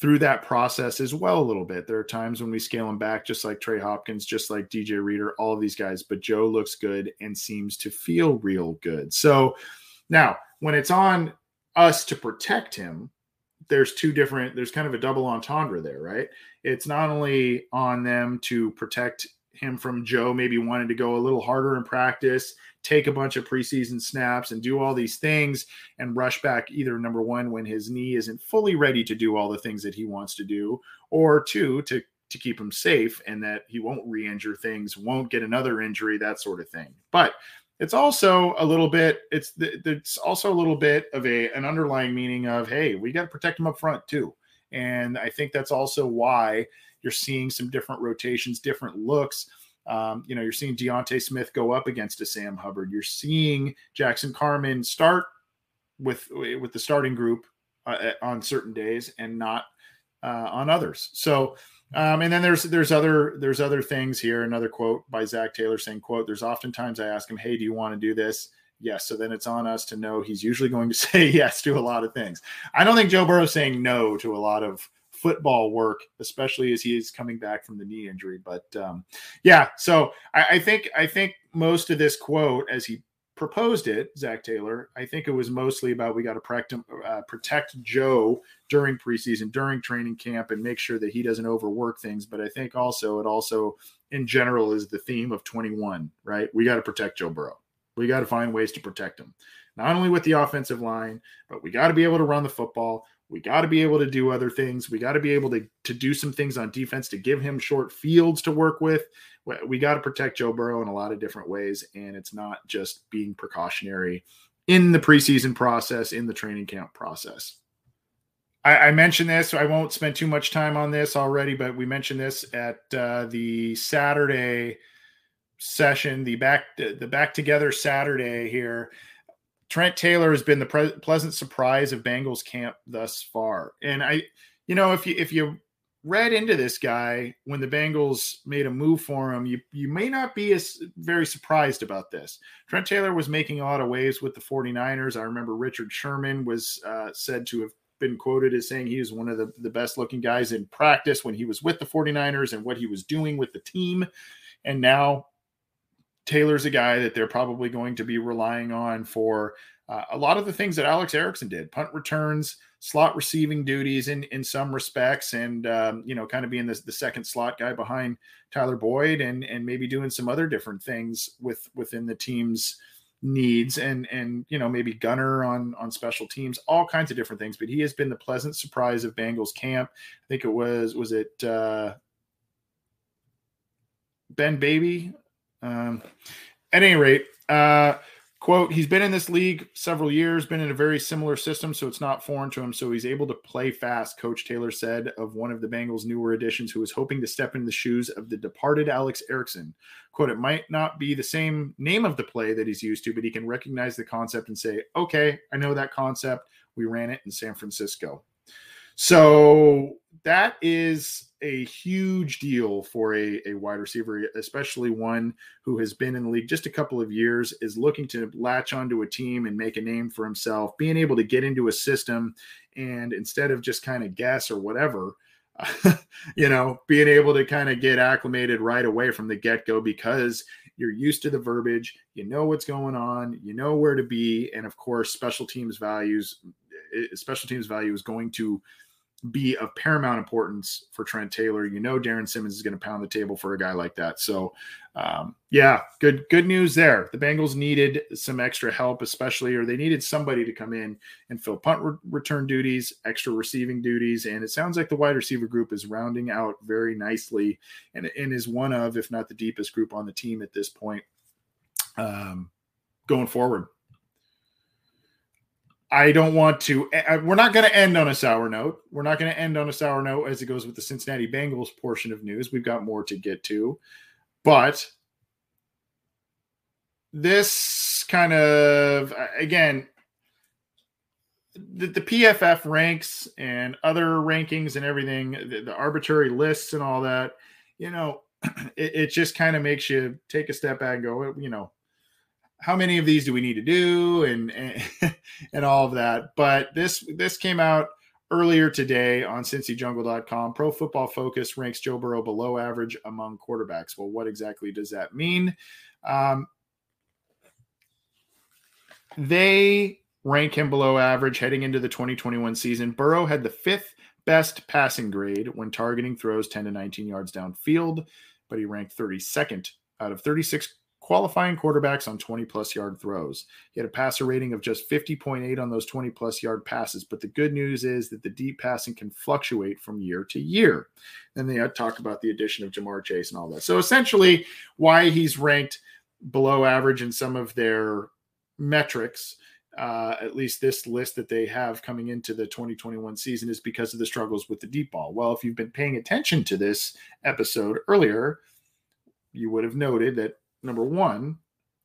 through that process as well a little bit. There are times when we scale him back, just like Trey Hopkins, just like DJ Reader, all of these guys. But Joe looks good and seems to feel real good. So now, when it's on us to protect him, there's two different, there's kind of a double entendre there, right? It's not only on them to protect him from Joe maybe wanting to go a little harder in practice, take a bunch of preseason snaps, and do all these things and rush back either number one, when his knee isn't fully ready to do all the things that he wants to do, or two, to to keep him safe and that he won't re-injure things, won't get another injury, that sort of thing. But it's also a little bit it's it's also a little bit of a an underlying meaning of hey we got to protect him up front too and i think that's also why you're seeing some different rotations, different looks. Um, you know, you're seeing D'Ante Smith go up against a Sam Hubbard. You're seeing Jackson Carman start with with the starting group uh, on certain days and not uh, on others. So, um, and then there's there's other there's other things here. Another quote by Zac Taylor saying, "quote There's oftentimes I ask him, hey, do you want to do this?" Yes. So then it's on us to know he's usually going to say yes to a lot of things. I don't think Joe Burrow's saying no to a lot of football work, especially as he is coming back from the knee injury. But um, yeah, so I, I, think I think most of this quote, as he proposed it, Zac Taylor, I think it was mostly about we got to protect, uh, protect Joe during preseason, during training camp, and make sure that he doesn't overwork things. But I think also it also, in general, is the theme of 21. Right? We got to protect Joe Burrow. We got to find ways to protect him, not only with the offensive line, but we got to be able to run the football. We got to be able to do other things. We got to be able to, to do some things on defense to give him short fields to work with. We got to protect Joe Burrow in a lot of different ways. And it's not just being precautionary in the preseason process, in the training camp process. I, I mentioned this. So I won't spend too much time on this already, but we mentioned this at uh, the Saturday session, the back the back together Saturday here. Trent Taylor has been the pre- pleasant surprise of Bengals camp thus far. And I, you know, if you if you read into this guy when the Bengals made a move for him, you you may not be as very surprised about this. Trent Taylor was making a lot of waves with the 49ers. I remember Richard Sherman was uh, said to have been quoted as saying he was one of the, the best looking guys in practice when he was with the 49ers and what he was doing with the team. And now Taylor's a guy that they're probably going to be relying on for uh, a lot of the things that Alex Erickson did punt returns, slot receiving duties in, in some respects, and, um, you know, kind of being the, the second slot guy behind Tyler Boyd and, and maybe doing some other different things with within the team's needs and and you know maybe gunner on on special teams all kinds of different things. But he has been the pleasant surprise of bengals camp. I think it was was it uh ben baby um, at any rate, uh, quote, he's been in this league several years, been in a very similar system, so it's not foreign to him. So he's able to play fast, Coach Taylor said of one of the Bengals' newer additions who was hoping to step into the shoes of the departed Alex Erickson. Quote, it might not be the same name of the play that he's used to, but he can recognize the concept and say, okay, I know that concept. We ran it in San Francisco. So that is a huge deal for a, a wide receiver, especially one who has been in the league just a couple of years, is looking to latch onto a team and make a name for himself, being able to get into a system and instead of just kind of guess or whatever, you know, being able to kind of get acclimated right away from the get go because you're used to the verbiage, you know what's going on, you know where to be, and of course, special teams values, eh, special teams value is going to be of paramount importance for Trent Taylor. You know, Darrin Simmons is going to pound the table for a guy like that. So, um, yeah, good good news there. The Bengals needed some extra help, especially, or they needed somebody to come in and fill punt re- return duties, extra receiving duties, and it sounds like the wide receiver group is rounding out very nicely, and, and is one of, if not the deepest group on the team at this point. Um, going forward. I don't want to. Eh, eh, we're not going to end on a sour note. We're not going to end on a sour note as it goes with the Cincinnati Bengals portion of news. We've got more to get to. But this kind of, again, the, the PFF ranks and other rankings and everything, the, the arbitrary lists and all that, you know, it, it just kind of makes you take a step back and go, you know, how many of these do we need to do? And, and and, all of that. But this this came out earlier today on cincyjungle.com pro football focus ranks joe burrow below average among quarterbacks. Well what exactly does that mean? Um, they rank him below average heading into the 2021 season. Burrow had the fifth best passing grade when targeting throws 10 to 19 yards downfield but he ranked 32nd out of 36 qualifying quarterbacks on 20 plus yard throws. He had a passer rating of just 50.8 on those 20 plus yard passes. But the good news is that the deep passing can fluctuate from year to year. And they talk about the addition of Ja'Marr Chase and all that. So essentially, why he's ranked below average in some of their metrics. Uh, at least this list that they have coming into the 2021 season is because of the struggles with the deep ball. Well, if you've been paying attention to this episode earlier, you would have noted that number one,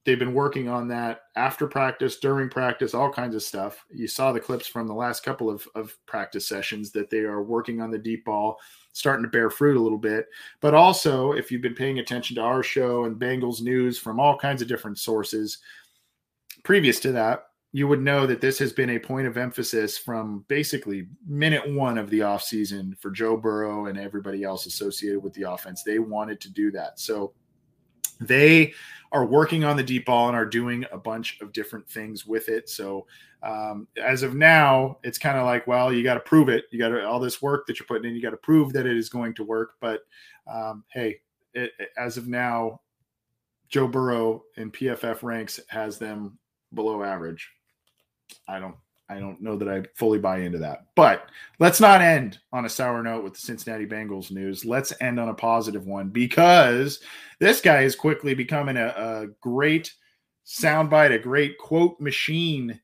they've been working on that after practice, during practice, all kinds of stuff. You saw the clips from the last couple of, of practice sessions that they are working on the deep ball, starting to bear fruit a little bit. But also, if you've been paying attention to our show and Bengals news from all kinds of different sources, previous to that, you would know that this has been a point of emphasis from basically minute one of the offseason for Joe Burrow and everybody else associated with the offense. They wanted to do that. So they are working on the deep ball and are doing a bunch of different things with it. So um, as of now, it's kind of like, well, you got to prove it. You got all this work that you're putting in. You got to prove that it is going to work. But um, hey, it, it, as of now, Joe Burrow in PFF ranks has them below average. I don't I don't know that I fully buy into that. But let's not end on a sour note with the Cincinnati Bengals news. Let's end on a positive one because this guy is quickly becoming a, a great soundbite, a great quote machine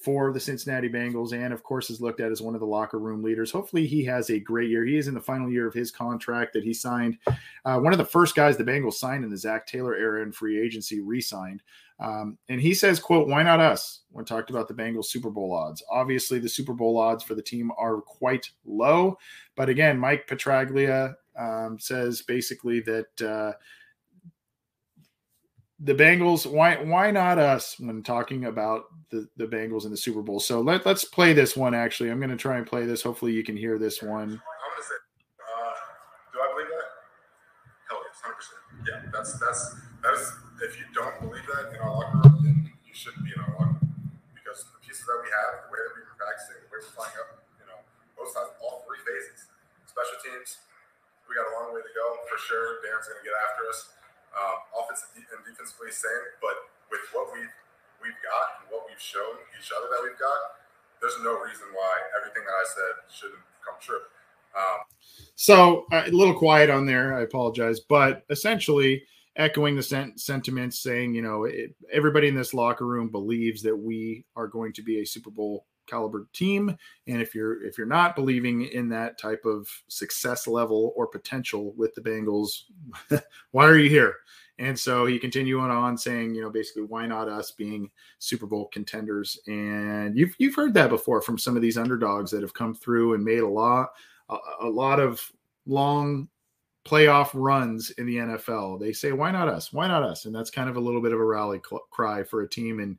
for the Cincinnati Bengals, and of course is looked at as one of the locker room leaders. Hopefully, he has a great year. He is in the final year of his contract that he signed. Uh, one of the first guys the Bengals signed in the Zac Taylor era in free agency, re-signed. Um, and he says, "quote Why not us?" When talked about the Bengals Super Bowl odds, obviously the Super Bowl odds for the team are quite low. But again, Mike Petraglia um, says basically that. Uh, the Bengals. Why why not us when talking about the the Bengals in the Super Bowl? So let let's play this one. Actually, I'm going to try and play this. Hopefully, you can hear this one. I'm gonna say, uh, do I believe that? Hell yes, hundred percent. Yeah, that's that's that is. If you don't believe that in our locker room, then you shouldn't be in our locker room because the pieces that we have, the way that we've been practicing, the way we're flying up, you know, both sides, all three phases. Special teams, we got a long way to go for sure. Dan's going to get after us. Um, offensive and defensively, same. But with what we've we've got and what we've shown each other that we've got, there's no reason why everything that I said shouldn't come true. Um, so uh, a little quiet on there. I apologize, but essentially echoing the sent- sentiments, saying, you know, it, everybody in this locker room believes that we are going to be a Super Bowl caliber team, and if you're if you're not believing in that type of success level or potential with the Bengals, why are you here? And so he continued on saying, you know, basically, why not us being Super Bowl contenders? And you've you've heard that before from some of these underdogs that have come through and made a lot a, a lot of long playoff runs in the NFL. They say, why not us? Why not us? And that's kind of a little bit of a rally cl- cry for a team. And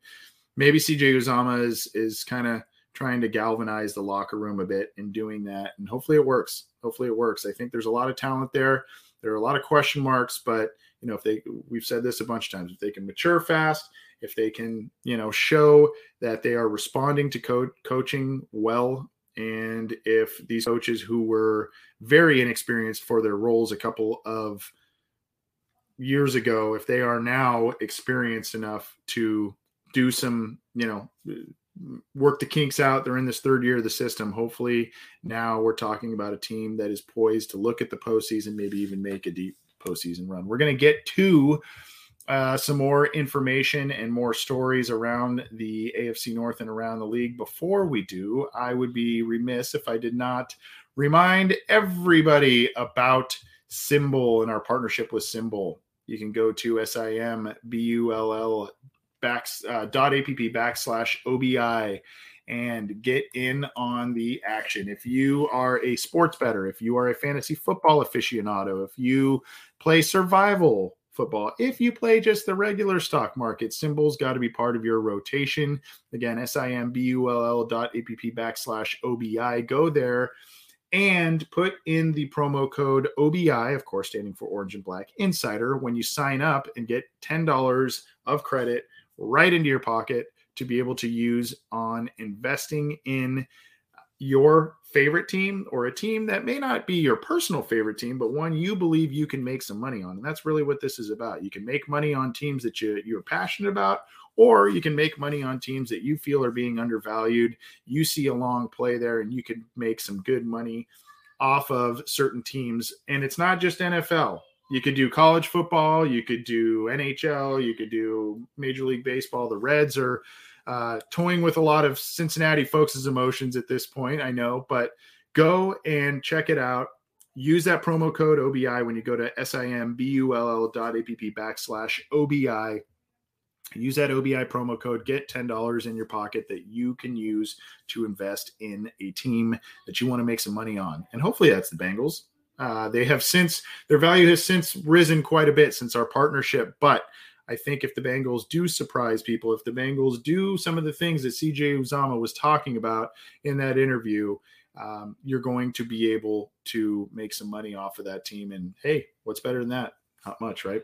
maybe CJ Uzomah is is kind of trying to galvanize the locker room a bit and doing that. And hopefully it works. Hopefully it works. I think there's a lot of talent there. There are a lot of question marks, but you know, if they we've said this a bunch of times, if they can mature fast, if they can, you know, show that they are responding to co- coaching well and if these coaches who were very inexperienced for their roles a couple of years ago, if they are now experienced enough to do some, you know, work the kinks out, they're in this third year of the system. Hopefully, now we're talking about a team that is poised to look at the postseason, maybe even make a deep postseason run. We're going to get to uh, some more information and more stories around the AFC North and around the league. Before we do, I would be remiss if I did not remind everybody about SimBull and our partnership with SimBull. You can go to simbull back uh, dot app backslash obi and get in on the action. If you are a sports better, if you are a fantasy football aficionado, if you play survival football. If you play just the regular stock market, SimBull's got to be part of your rotation. Again, S-I-M-B-U-L-L dot app backslash OBI. Go there and put in the promo code OBI, of course, standing for Orange and Black Insider, when you sign up and get $10 of credit right into your pocket to be able to use on investing in your favorite team or a team that may not be your personal favorite team, but one you believe you can make some money on. And that's really what this is about. You can make money on teams that you, you're passionate about, or you can make money on teams that you feel are being undervalued. You see a long play there and you can make some good money off of certain teams. And it's not just NFL. You could do college football, you could do NHL, you could do Major League Baseball. The Reds are uh, toying with a lot of Cincinnati folks' emotions at this point, I know, but go and check it out. Use that promo code OBI when you go to simbull.app backslash OBI. Use that OBI promo code, get $10 in your pocket that you can use to invest in a team that you want to make some money on. And hopefully that's the Bengals. Uh, they have since, their value has since risen quite a bit since our partnership, but I think if the Bengals do surprise people, if the Bengals do some of the things that CJ Uzomah was talking about in that interview, um, you're going to be able to make some money off of that team. And hey, what's better than that? Not much, right?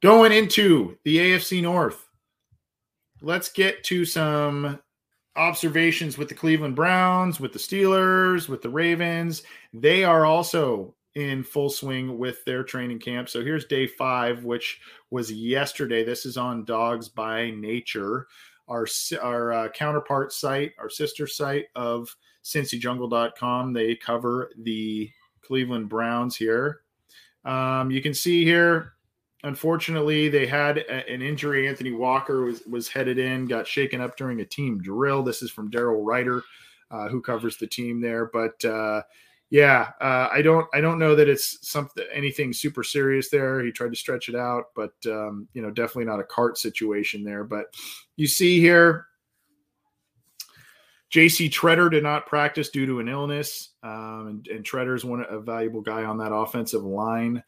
Going into the AFC North, let's get to some observations with the Cleveland Browns, with the Steelers, with the Ravens. They are also in full swing with their training camp. So here's day five, which was yesterday. This is on Dawgs by Nature, our our uh, counterpart site, our sister site of CincyJungle.com. They cover the Cleveland Browns here. Um, you can see here unfortunately, they had a, an injury. Anthony Walker was, was headed in, got shaken up during a team drill. This is from Daryl Ruiter, uh, who covers the team there. But uh, yeah, uh, I don't I don't know that it's something anything super serious there. He tried to stretch it out, but um, you know, definitely not a cart situation there. But you see here, JC Tretter did not practice due to an illness, um, and, and Tretter is one a valuable guy on that offensive line.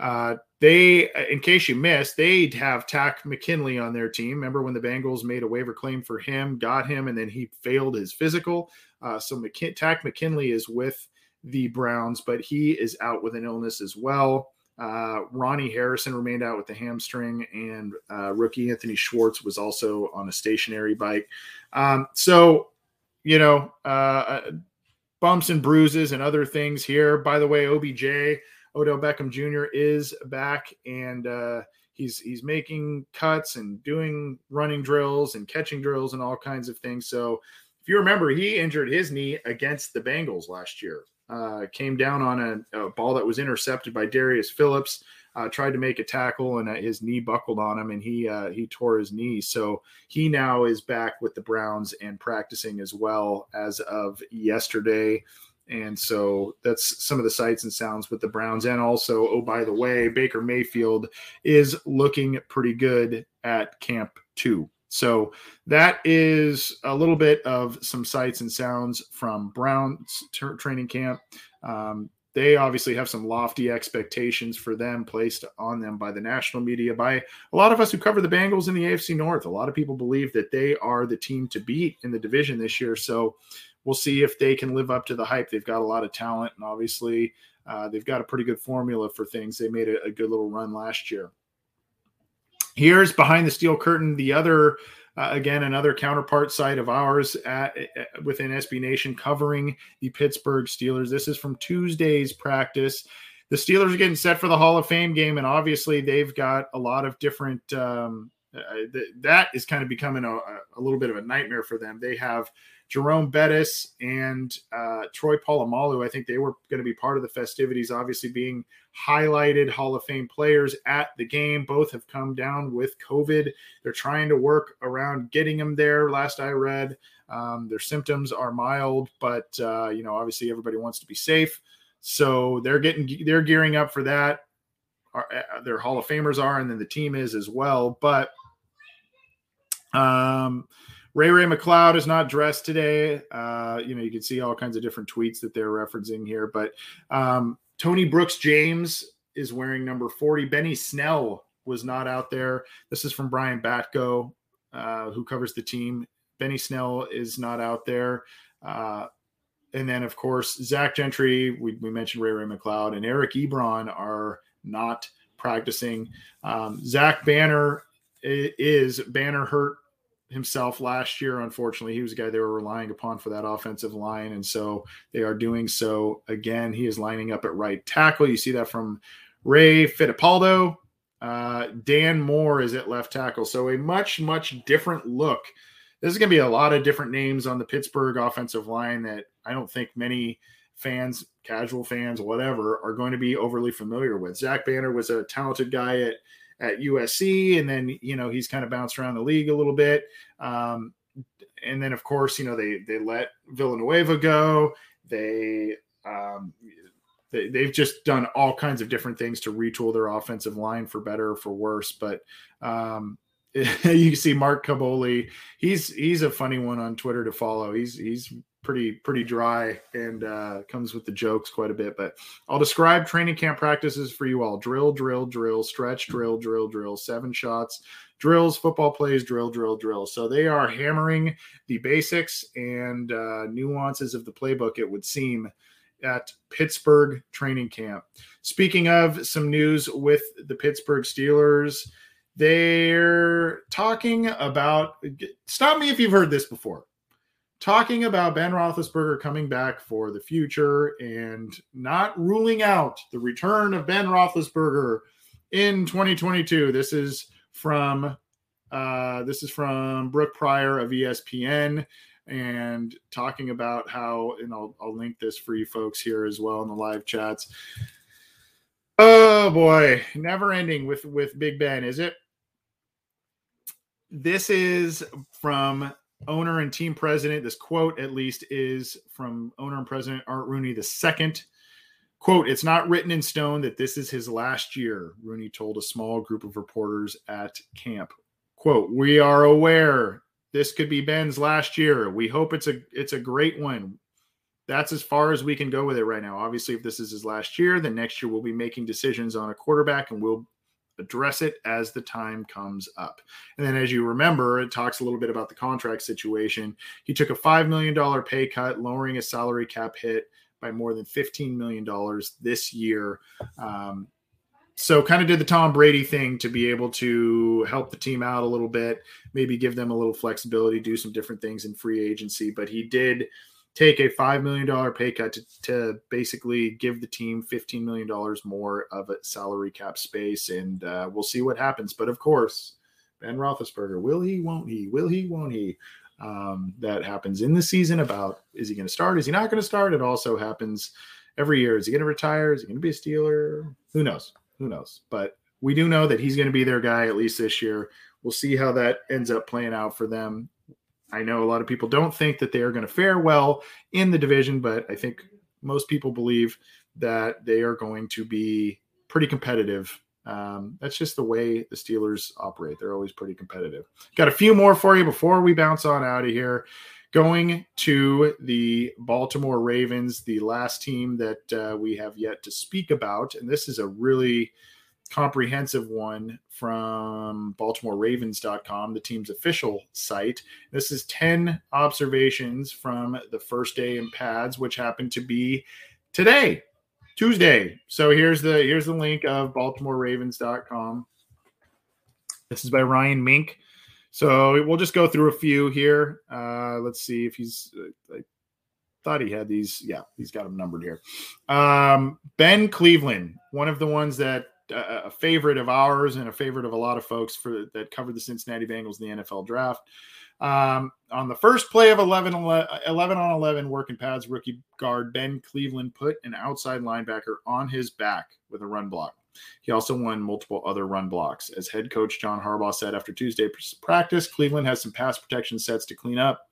Uh, they, in case you missed, they'd have Takk McKinley on their team. Remember when the Bengals made a waiver claim for him, got him, and then he failed his physical. Uh, so McK- Takk McKinley is with the Browns, but he is out with an illness as well. Uh, Ronnie Harrison remained out with the hamstring, and uh, rookie Anthony Schwartz was also on a stationary bike. Um, so, you know, uh, uh bumps and bruises and other things here. By the way, OBJ Odell Beckham Jr. is back and uh, he's he's making cuts and doing running drills and catching drills and all kinds of things. So if you remember, he injured his knee against the Bengals last year. Uh, came down on a, a, ball that was intercepted by Darius Phillips. Uh, tried to make a tackle and uh, his knee buckled on him and he uh, he tore his knee. So he now is back with the Browns and practicing as well as of yesterday. And so that's some of the sights and sounds with the Browns. And also, oh, by the way, Baker Mayfield is looking pretty good at camp two. So that is a little bit of some sights and sounds from Browns training camp. Um, they obviously have some lofty expectations for them placed on them by the national media, by a lot of us who cover the Bengals in the AFC North. A lot of people believe that they are the team to beat in the division this year. So we'll see if they can live up to the hype. They've got a lot of talent, and obviously, uh, they've got a pretty good formula for things. They made a, a, good little run last year. Here's behind the steel curtain, the other, uh, again, another counterpart site of ours at, at, within SB Nation covering the Pittsburgh Steelers. This is from Tuesday's practice. The Steelers are getting set for the Hall of Fame game, and obviously, they've got a lot of different. Um, uh, th- that is kind of becoming a, a little bit of a nightmare for them. They have Jerome Bettis and uh, Troy Polamalu, I think they were going to be part of the festivities, obviously being highlighted Hall of Fame players at the game. Both have come down with COVID. They're trying to work around getting them there. Last I read, um, their symptoms are mild, but uh, you know, obviously everybody wants to be safe, so they're getting they're gearing up for that. Our, uh, their Hall of Famers are, and then the team is as well, but. Um, Ray Ray McCloud is not dressed today. Uh, you know, you can see all kinds of different tweets that they're referencing here. But um, Tony Brooks James is wearing number 40. Benny Snell was not out there. This is from Brian Batko, uh, who covers the team. Benny Snell is not out there. Uh, and then, of course, Zach Gentry, we, we mentioned Ray Ray McLeod, and Eric Ebron are not practicing. Um, Zach Banner is Banner hurt himself last year. Unfortunately, he was a guy they were relying upon for that offensive line, and so they are doing so again. He is lining up at right tackle. You see that from Ray Fittipaldo. Uh, Dan Moore is at left tackle. So a much much different look. This is going to be a lot of different names on the Pittsburgh offensive line that I don't think many fans, casual fans, whatever, are going to be overly familiar with. Zach Banner was a talented guy at at USC, and then you know he's kind of bounced around the league a little bit. Um, and then of course you know they they let Villanueva go. They um, they, they've just done all kinds of different things to retool their offensive line for better or for worse. But um, you see Mark Kaboly. He's he's a funny one on Twitter to follow. He's he's pretty pretty dry and uh, comes with the jokes quite a bit. But I'll describe training camp practices for you all: drill, drill, drill, stretch, drill, drill, drill, seven shots, drills, football plays, drill, drill, drill. So they are hammering the basics and uh, nuances of the playbook. It would seem at Pittsburgh training camp. Speaking of some news with the Pittsburgh Steelers. They're talking about. Stop me if you've heard this before talking about Ben Roethlisberger coming back for the future and not ruling out the return of Ben Roethlisberger in 2022. This is from uh, this is from Brooke Pryor of ESPN and talking about how, and I'll, I'll link this for you folks here as well in the live chats. Oh boy, never ending with with Big Ben, is it? This is from owner and team president. This quote, at least, is from owner and president Art Rooney the second. Quote, it's not written in stone that this is his last year, Rooney told a small group of reporters at camp. Quote, we are aware this could be Ben's last year. We hope it's a it's a great one. That's as far as we can go with it right now. Obviously, if this is his last year, then next year we'll be making decisions on a quarterback and we'll address it as the time comes up. And then, as you remember, it talks a little bit about the contract situation. He took a $5 million pay cut, lowering his salary cap hit by more than $15 million this year. Um, so, kind of did the Tom Brady thing to be able to help the team out a little bit, maybe give them a little flexibility, do some different things in free agency. But he did take a $5 million pay cut to, to basically give the team $15 million more of a salary cap space. And uh, we'll see what happens. But of course, Ben Roethlisberger, will he, won't he? Will he, won't he? Um, that happens in the season about is he going to start? Is he not going to start? It also happens every year. Is he going to retire? Is he going to be a Steeler? Who knows? Who knows? But we do know that he's going to be their guy at least this year. We'll see how that ends up playing out for them. I know a lot of people don't think that they are going to fare well in the division, but I think most people believe that they are going to be pretty competitive. Um, that's just the way the Steelers operate. They're always pretty competitive. Got a few more for you before we bounce on out of here. Going to the Baltimore Ravens, the last team that uh, we have yet to speak about. And this is a really comprehensive one from BaltimoreRavens.com, the team's official site. This is 10 observations from the first day in pads, which happened to be today, Tuesday. So here's the here's the link of BaltimoreRavens.com. This is by Ryan Mink. So we'll just go through a few here. Uh, let's see if he's. Uh, I thought he had these. Yeah, he's got them numbered here. Um, ben Cleveland, one of the ones that a favorite of ours and a favorite of a lot of folks for that covered the Cincinnati Bengals in the NFL draft. Um, on the first play of 11, 11 on 11 working pads, rookie guard Ben Cleveland put an outside linebacker on his back with a run block. He also won multiple other run blocks. As head coach John Harbaugh said after Tuesday practice, Cleveland has some pass protection sets to clean up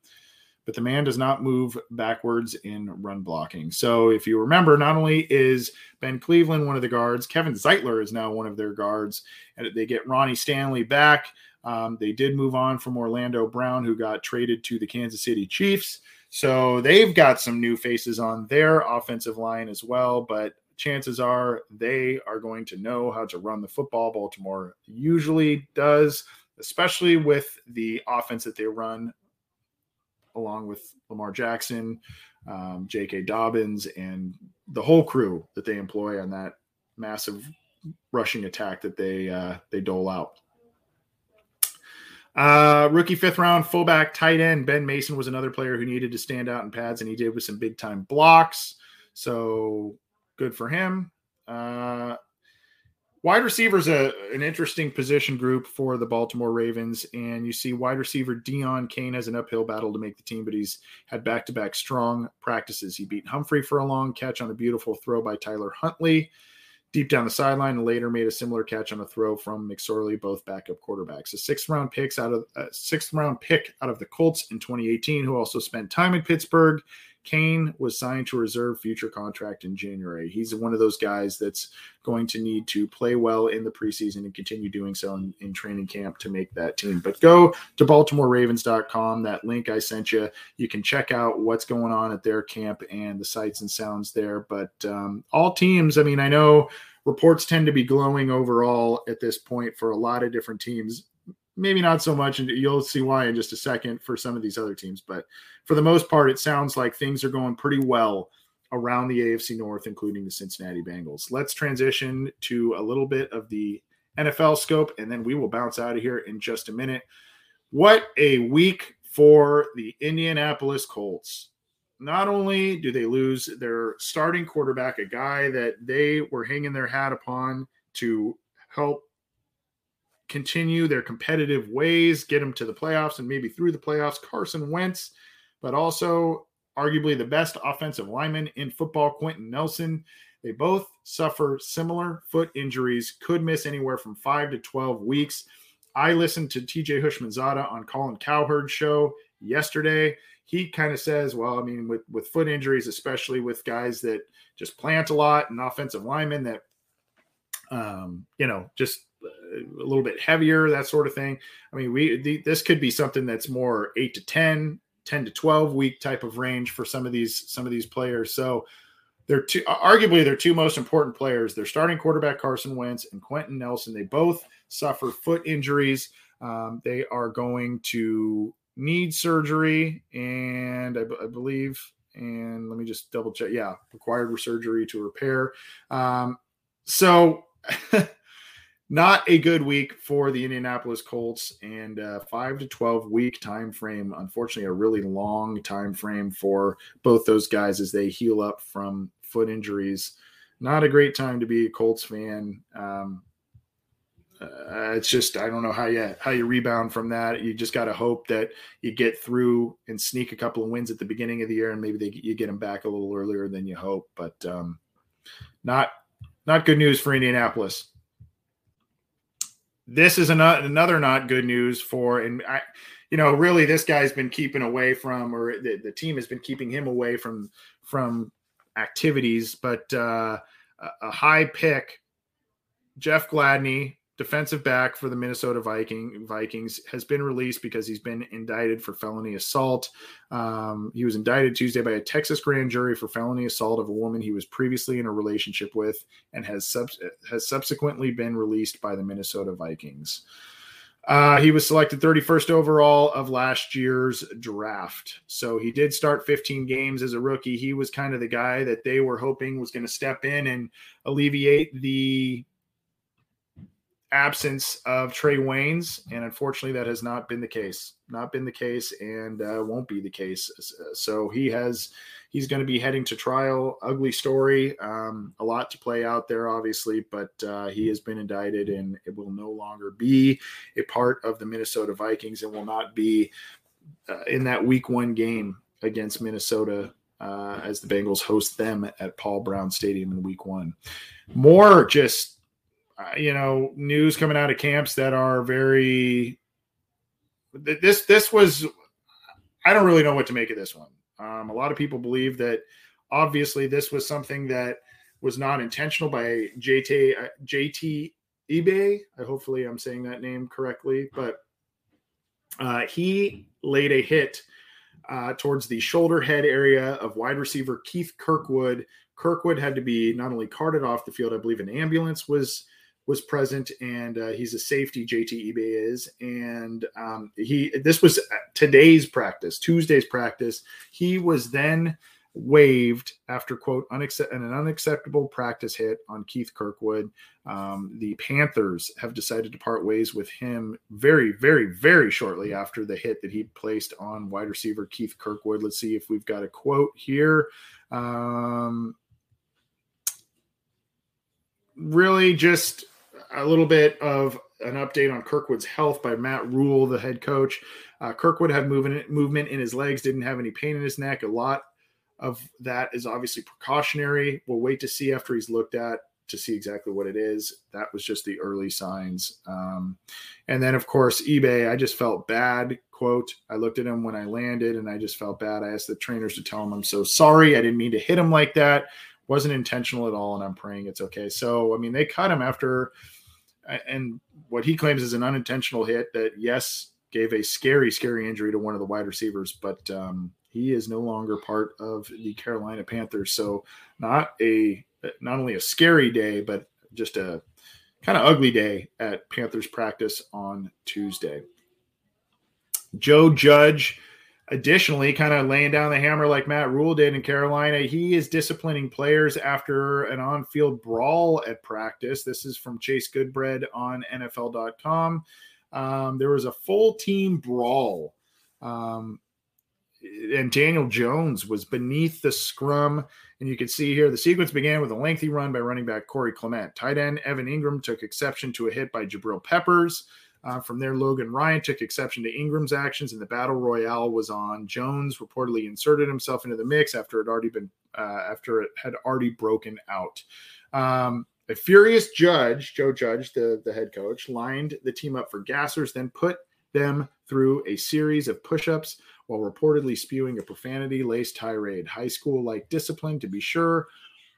but the man does not move backwards in run blocking. So if you remember, not only is Ben Cleveland one of the guards, Kevin Zeitler is now one of their guards, and they get Ronnie Stanley back. Um, they did move on from Orlando Brown, who got traded to the Kansas City Chiefs. So they've got some new faces on their offensive line as well, but chances are they are going to know how to run the football. Baltimore usually does, especially with the offense that they run along with Lamar Jackson, um, J.K. Dobbins, and the whole crew that they employ on that massive rushing attack that they uh, they dole out. Uh, rookie fifth round fullback tight end Ben Mason was another player who needed to stand out in pads, and he did with some big time blocks. So good for him. Uh, Wide receiver is a, an interesting position group for the Baltimore Ravens. And you see wide receiver Deon Cain has an uphill battle to make the team, but he's had back to back strong practices. He beat Humphrey for a long catch on a beautiful throw by Tyler Huntley deep down the sideline and later made a similar catch on a throw from McSorley, both backup quarterbacks. A sixth round picks out of a sixth round pick out of the Colts in 2018, who also spent time in Pittsburgh Cain was signed to reserve future contract in January. He's one of those guys that's going to need to play well in the preseason and continue doing so in, in training camp to make that team. But go to BaltimoreRavens.com. That link I sent you, you can check out what's going on at their camp and the sights and sounds there. But um, all teams, I mean, I know reports tend to be glowing overall at this point for a lot of different teams maybe not so much, and you'll see why in just a second for some of these other teams. But for the most part, it sounds like things are going pretty well around the AFC North, including the Cincinnati Bengals. Let's transition to a little bit of the NFL scope, and then we will bounce out of here in just a minute. What a week for the Indianapolis Colts. Not only do they lose their starting quarterback, a guy that they were hanging their hat upon to help continue their competitive ways, get them to the playoffs and maybe through the playoffs. Carson Wentz, but also arguably the best offensive lineman in football, Quenton Nelson. They both suffer similar foot injuries, could miss anywhere from five to 12 weeks. I listened to TJ Houshmandzadeh on Colin Cowherd's show yesterday. He kind of says, well, I mean, with, with foot injuries, especially with guys that just plant a lot and offensive linemen that, um, you know, just a little bit heavier, that sort of thing. I mean, we the, this could be something that's more eight to 10, 10 to 12 week type of range for some of these some of these players. So they're two arguably their two most important players. Their starting quarterback Carson Wentz and Quenton Nelson. They both suffer foot injuries. Um, they are going to need surgery, and I, b- I believe, and let me just double check. Yeah, required surgery to repair. Um, so. not a good week for the Indianapolis Colts and uh, five to twelve week time frame. Unfortunately, a really long time frame for both those guys as they heal up from foot injuries. Not a great time to be a Colts fan. Um, uh, it's just I don't know how you how you rebound from that. You just got to hope that you get through and sneak a couple of wins at the beginning of the year, and maybe they, you get them back a little earlier than you hope. But um, not not good news for Indianapolis this is another another not good news for and I you know really this guy's been keeping away from or the, the team has been keeping him away from from activities but uh a high pick Jeff Gladney defensive back for the Minnesota Viking Vikings has been released because he's been indicted for felony assault. Um, he was indicted Tuesday by a Texas grand jury for felony assault of a woman he was previously in a relationship with, and has sub- has subsequently been released by the Minnesota Vikings. Uh, he was selected 31st overall of last year's draft. So he did start 15 games as a rookie. He was kind of the guy that they were hoping was going to step in and alleviate the absence of Trae Waynes, and unfortunately, that has not been the case. Not been the case, and uh, won't be the case. So he has. He's going to be heading to trial. Ugly story. Um, a lot to play out there, obviously, but uh, he has been indicted, and it will no longer be a part of the Minnesota Vikings, and will not be uh, in that Week One game against Minnesota uh, as the Bengals host them at Paul Brown Stadium in Week One. More just uh, you know, news coming out of camps that are very. This this was, I don't really know what to make of this one. Um, a lot of people believe that obviously this was something that was not intentional by JT uh, JT Ibe. I hopefully I'm saying that name correctly, but uh, he laid a hit uh, towards the shoulder head area of wide receiver Keith Kirkwood. Kirkwood had to be not only carted off the field, I believe an ambulance was was present, and uh, he's a safety. JT Ibe is, and um, he this was today's practice, Tuesday's practice. He was then waived after quote unaccept- an unacceptable practice hit on Keith Kirkwood. Um, the Panthers have decided to part ways with him very, very, very shortly after the hit that he placed on wide receiver Keith Kirkwood. Let's see if we've got a quote here. Um, really, just a little bit of an update on Kirkwood's health by Matt Rhule, the head coach. Uh, Kirkwood had movement movement in his legs, didn't have any pain in his neck. A lot of that is obviously precautionary. We'll wait to see after he's looked at to see exactly what it is. That was just the early signs. Um, and then, of course, Ibe. I just felt bad. Quote: I looked at him when I landed, and I just felt bad. I asked the trainers to tell him I'm so sorry. I didn't mean to hit him like that. Wasn't intentional at all, and I'm praying it's okay. So, I mean, they cut him after and what he claims is an unintentional hit that yes gave a scary scary injury to one of the wide receivers but um, he is no longer part of the carolina panthers so not a not only a scary day but just a kind of ugly day at panthers practice on tuesday joe judge Additionally, kind of laying down the hammer like Matt Rhule did in Carolina, he is disciplining players after an on field brawl at practice. This is from Chase Goodbread on NFL.com. Um, there was a full team brawl. Um, and Daniel Jones was beneath the scrum. And you can see here the sequence began with a lengthy run by running back Corey Clement. Tight end Evan Engram took exception to a hit by Jabril Peppers. Uh, from there, Logan Ryan took exception to Engram's actions, and the battle royale was on. Jones reportedly inserted himself into the mix after it already been uh, after it had already broken out. Um, a furious judge, Joe Judge, the, the head coach, lined the team up for gassers, then put them through a series of push ups while reportedly spewing a profanity laced tirade. High school like discipline, to be sure.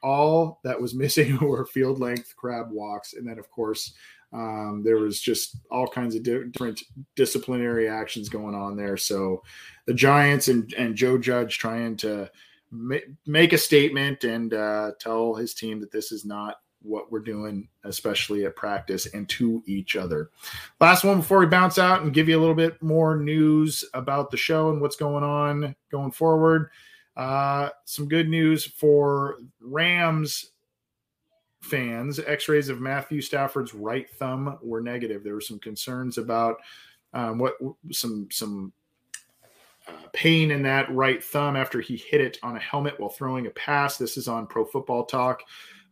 All that was missing were field length crab walks. And then, of course, um, there was just all kinds of di- different disciplinary actions going on there. So the Giants and, and Joe Judge trying to ma- make a statement and uh, tell his team that this is not what we're doing, especially at practice and to each other. Last one before we bounce out and give you a little bit more news about the show and what's going on going forward. Uh, some good news for Rams fans. X rays of Matthew Stafford's right thumb were negative. There were some concerns about um, what some some uh, pain in that right thumb after he hit it on a helmet while throwing a pass. This is on Pro Football Talk.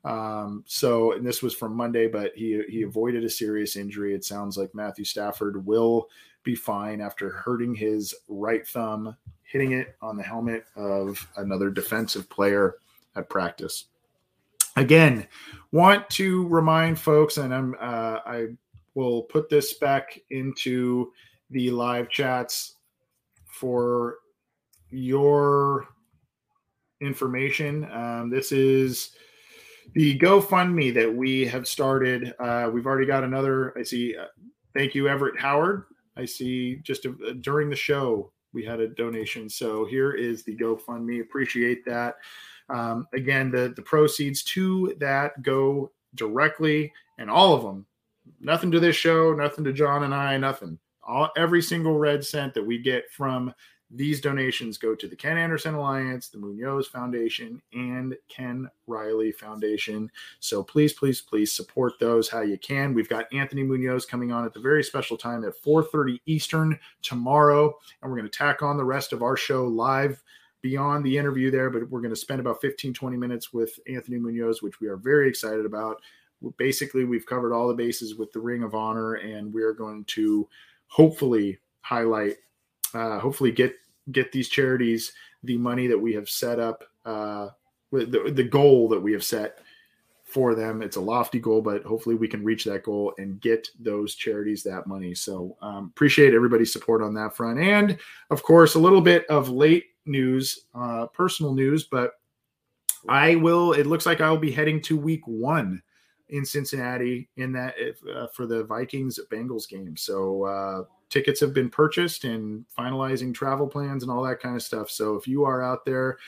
Um, so, and this was from Monday, but he he avoided a serious injury. It sounds like Matthew Stafford will be fine after hurting his right thumb, hitting it on the helmet of another defensive player at practice. Again, want to remind folks, and I'm uh, I will put this back into the live chats for your information. Um, this is the GoFundMe that we have started. Uh, we've already got another. I see. Uh, thank you, Everett Howard. I see just a, uh, during the show we had a donation. So here is the GoFundMe. Appreciate that. Um, again, the the proceeds to that go directly, and all of them. Nothing to this show. Nothing to John and I. Nothing. All every single red cent that we get from these donations go to the Ken Anderson Alliance, the Munoz Foundation, and Ken Riley Foundation. So please, please, please support those how you can. We've got Anthony Munoz coming on at the very special time at 4:30 Eastern tomorrow, and we're going to tack on the rest of our show live beyond the interview there, but we're going to spend about 15, 20 minutes with Anthony Munoz, which we are very excited about. Basically, we've covered all the bases with the Ring of Honor, and we're going to hopefully highlight uh, hopefully get get these charities the money that we have set up uh, the, the goal that we have set for them. It's a lofty goal, but hopefully we can reach that goal and get those charities that money. So um, appreciate everybody's support on that front. And of course, a little bit of late news, uh, personal news, but I will. It looks like I'll be heading to week one in Cincinnati in that if, uh, for the Vikings Bengals game. So uh, tickets have been purchased and finalizing travel plans and all that kind of stuff. So if you are out there,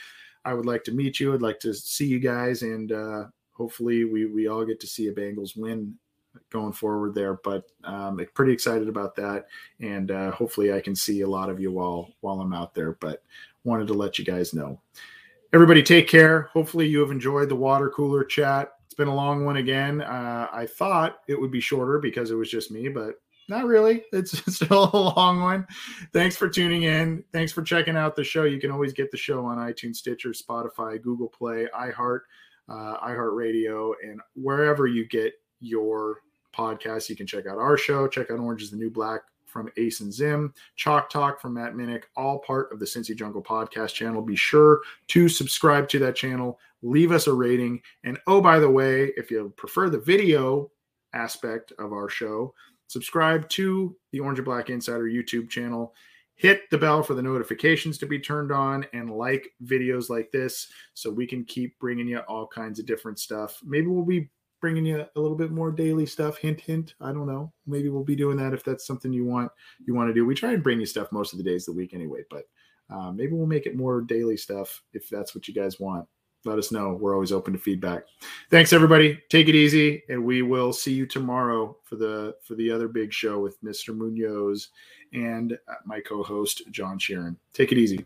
I would like to meet you. I'd like to see you guys, and uh, hopefully we we all get to see a Bengals win going forward there. But um, pretty excited about that, and uh, hopefully I can see a lot of you while while I'm out there. But wanted to let you guys know. Everybody, take care. Hopefully you have enjoyed the water cooler chat. It's been a long one again. Uh, I thought it would be shorter because it was just me, but not really. It's still a long one. Thanks for tuning in. Thanks for checking out the show. You can always get the show on iTunes, Stitcher, Spotify, Google Play, iHeart, uh, iHeartRadio, and wherever you get your podcasts. You can check out our show. Check out Orange is the New Black from Ace and Zim, Chalk Talk from Matt Minich, all part of the Cincy Jungle podcast channel. Be sure to subscribe to that channel, leave us a rating. And oh, by the way, if you prefer the video aspect of our show, subscribe to the Orange and Black Insider YouTube channel. Hit the bell for the notifications to be turned on and like videos like this so we can keep bringing you all kinds of different stuff. Maybe we'll be bringing you a little bit more daily stuff. Hint, hint. I don't know. Maybe we'll be doing that if that's something you want you want to do. We try and bring you stuff most of the days of the week anyway, but uh, maybe we'll make it more daily stuff if that's what you guys want let us know. We're always open to feedback. Thanks everybody. Take it easy and we will see you tomorrow for the for the other big show with Mr. Munoz and uh, my co-host John Sheeran. Take it easy.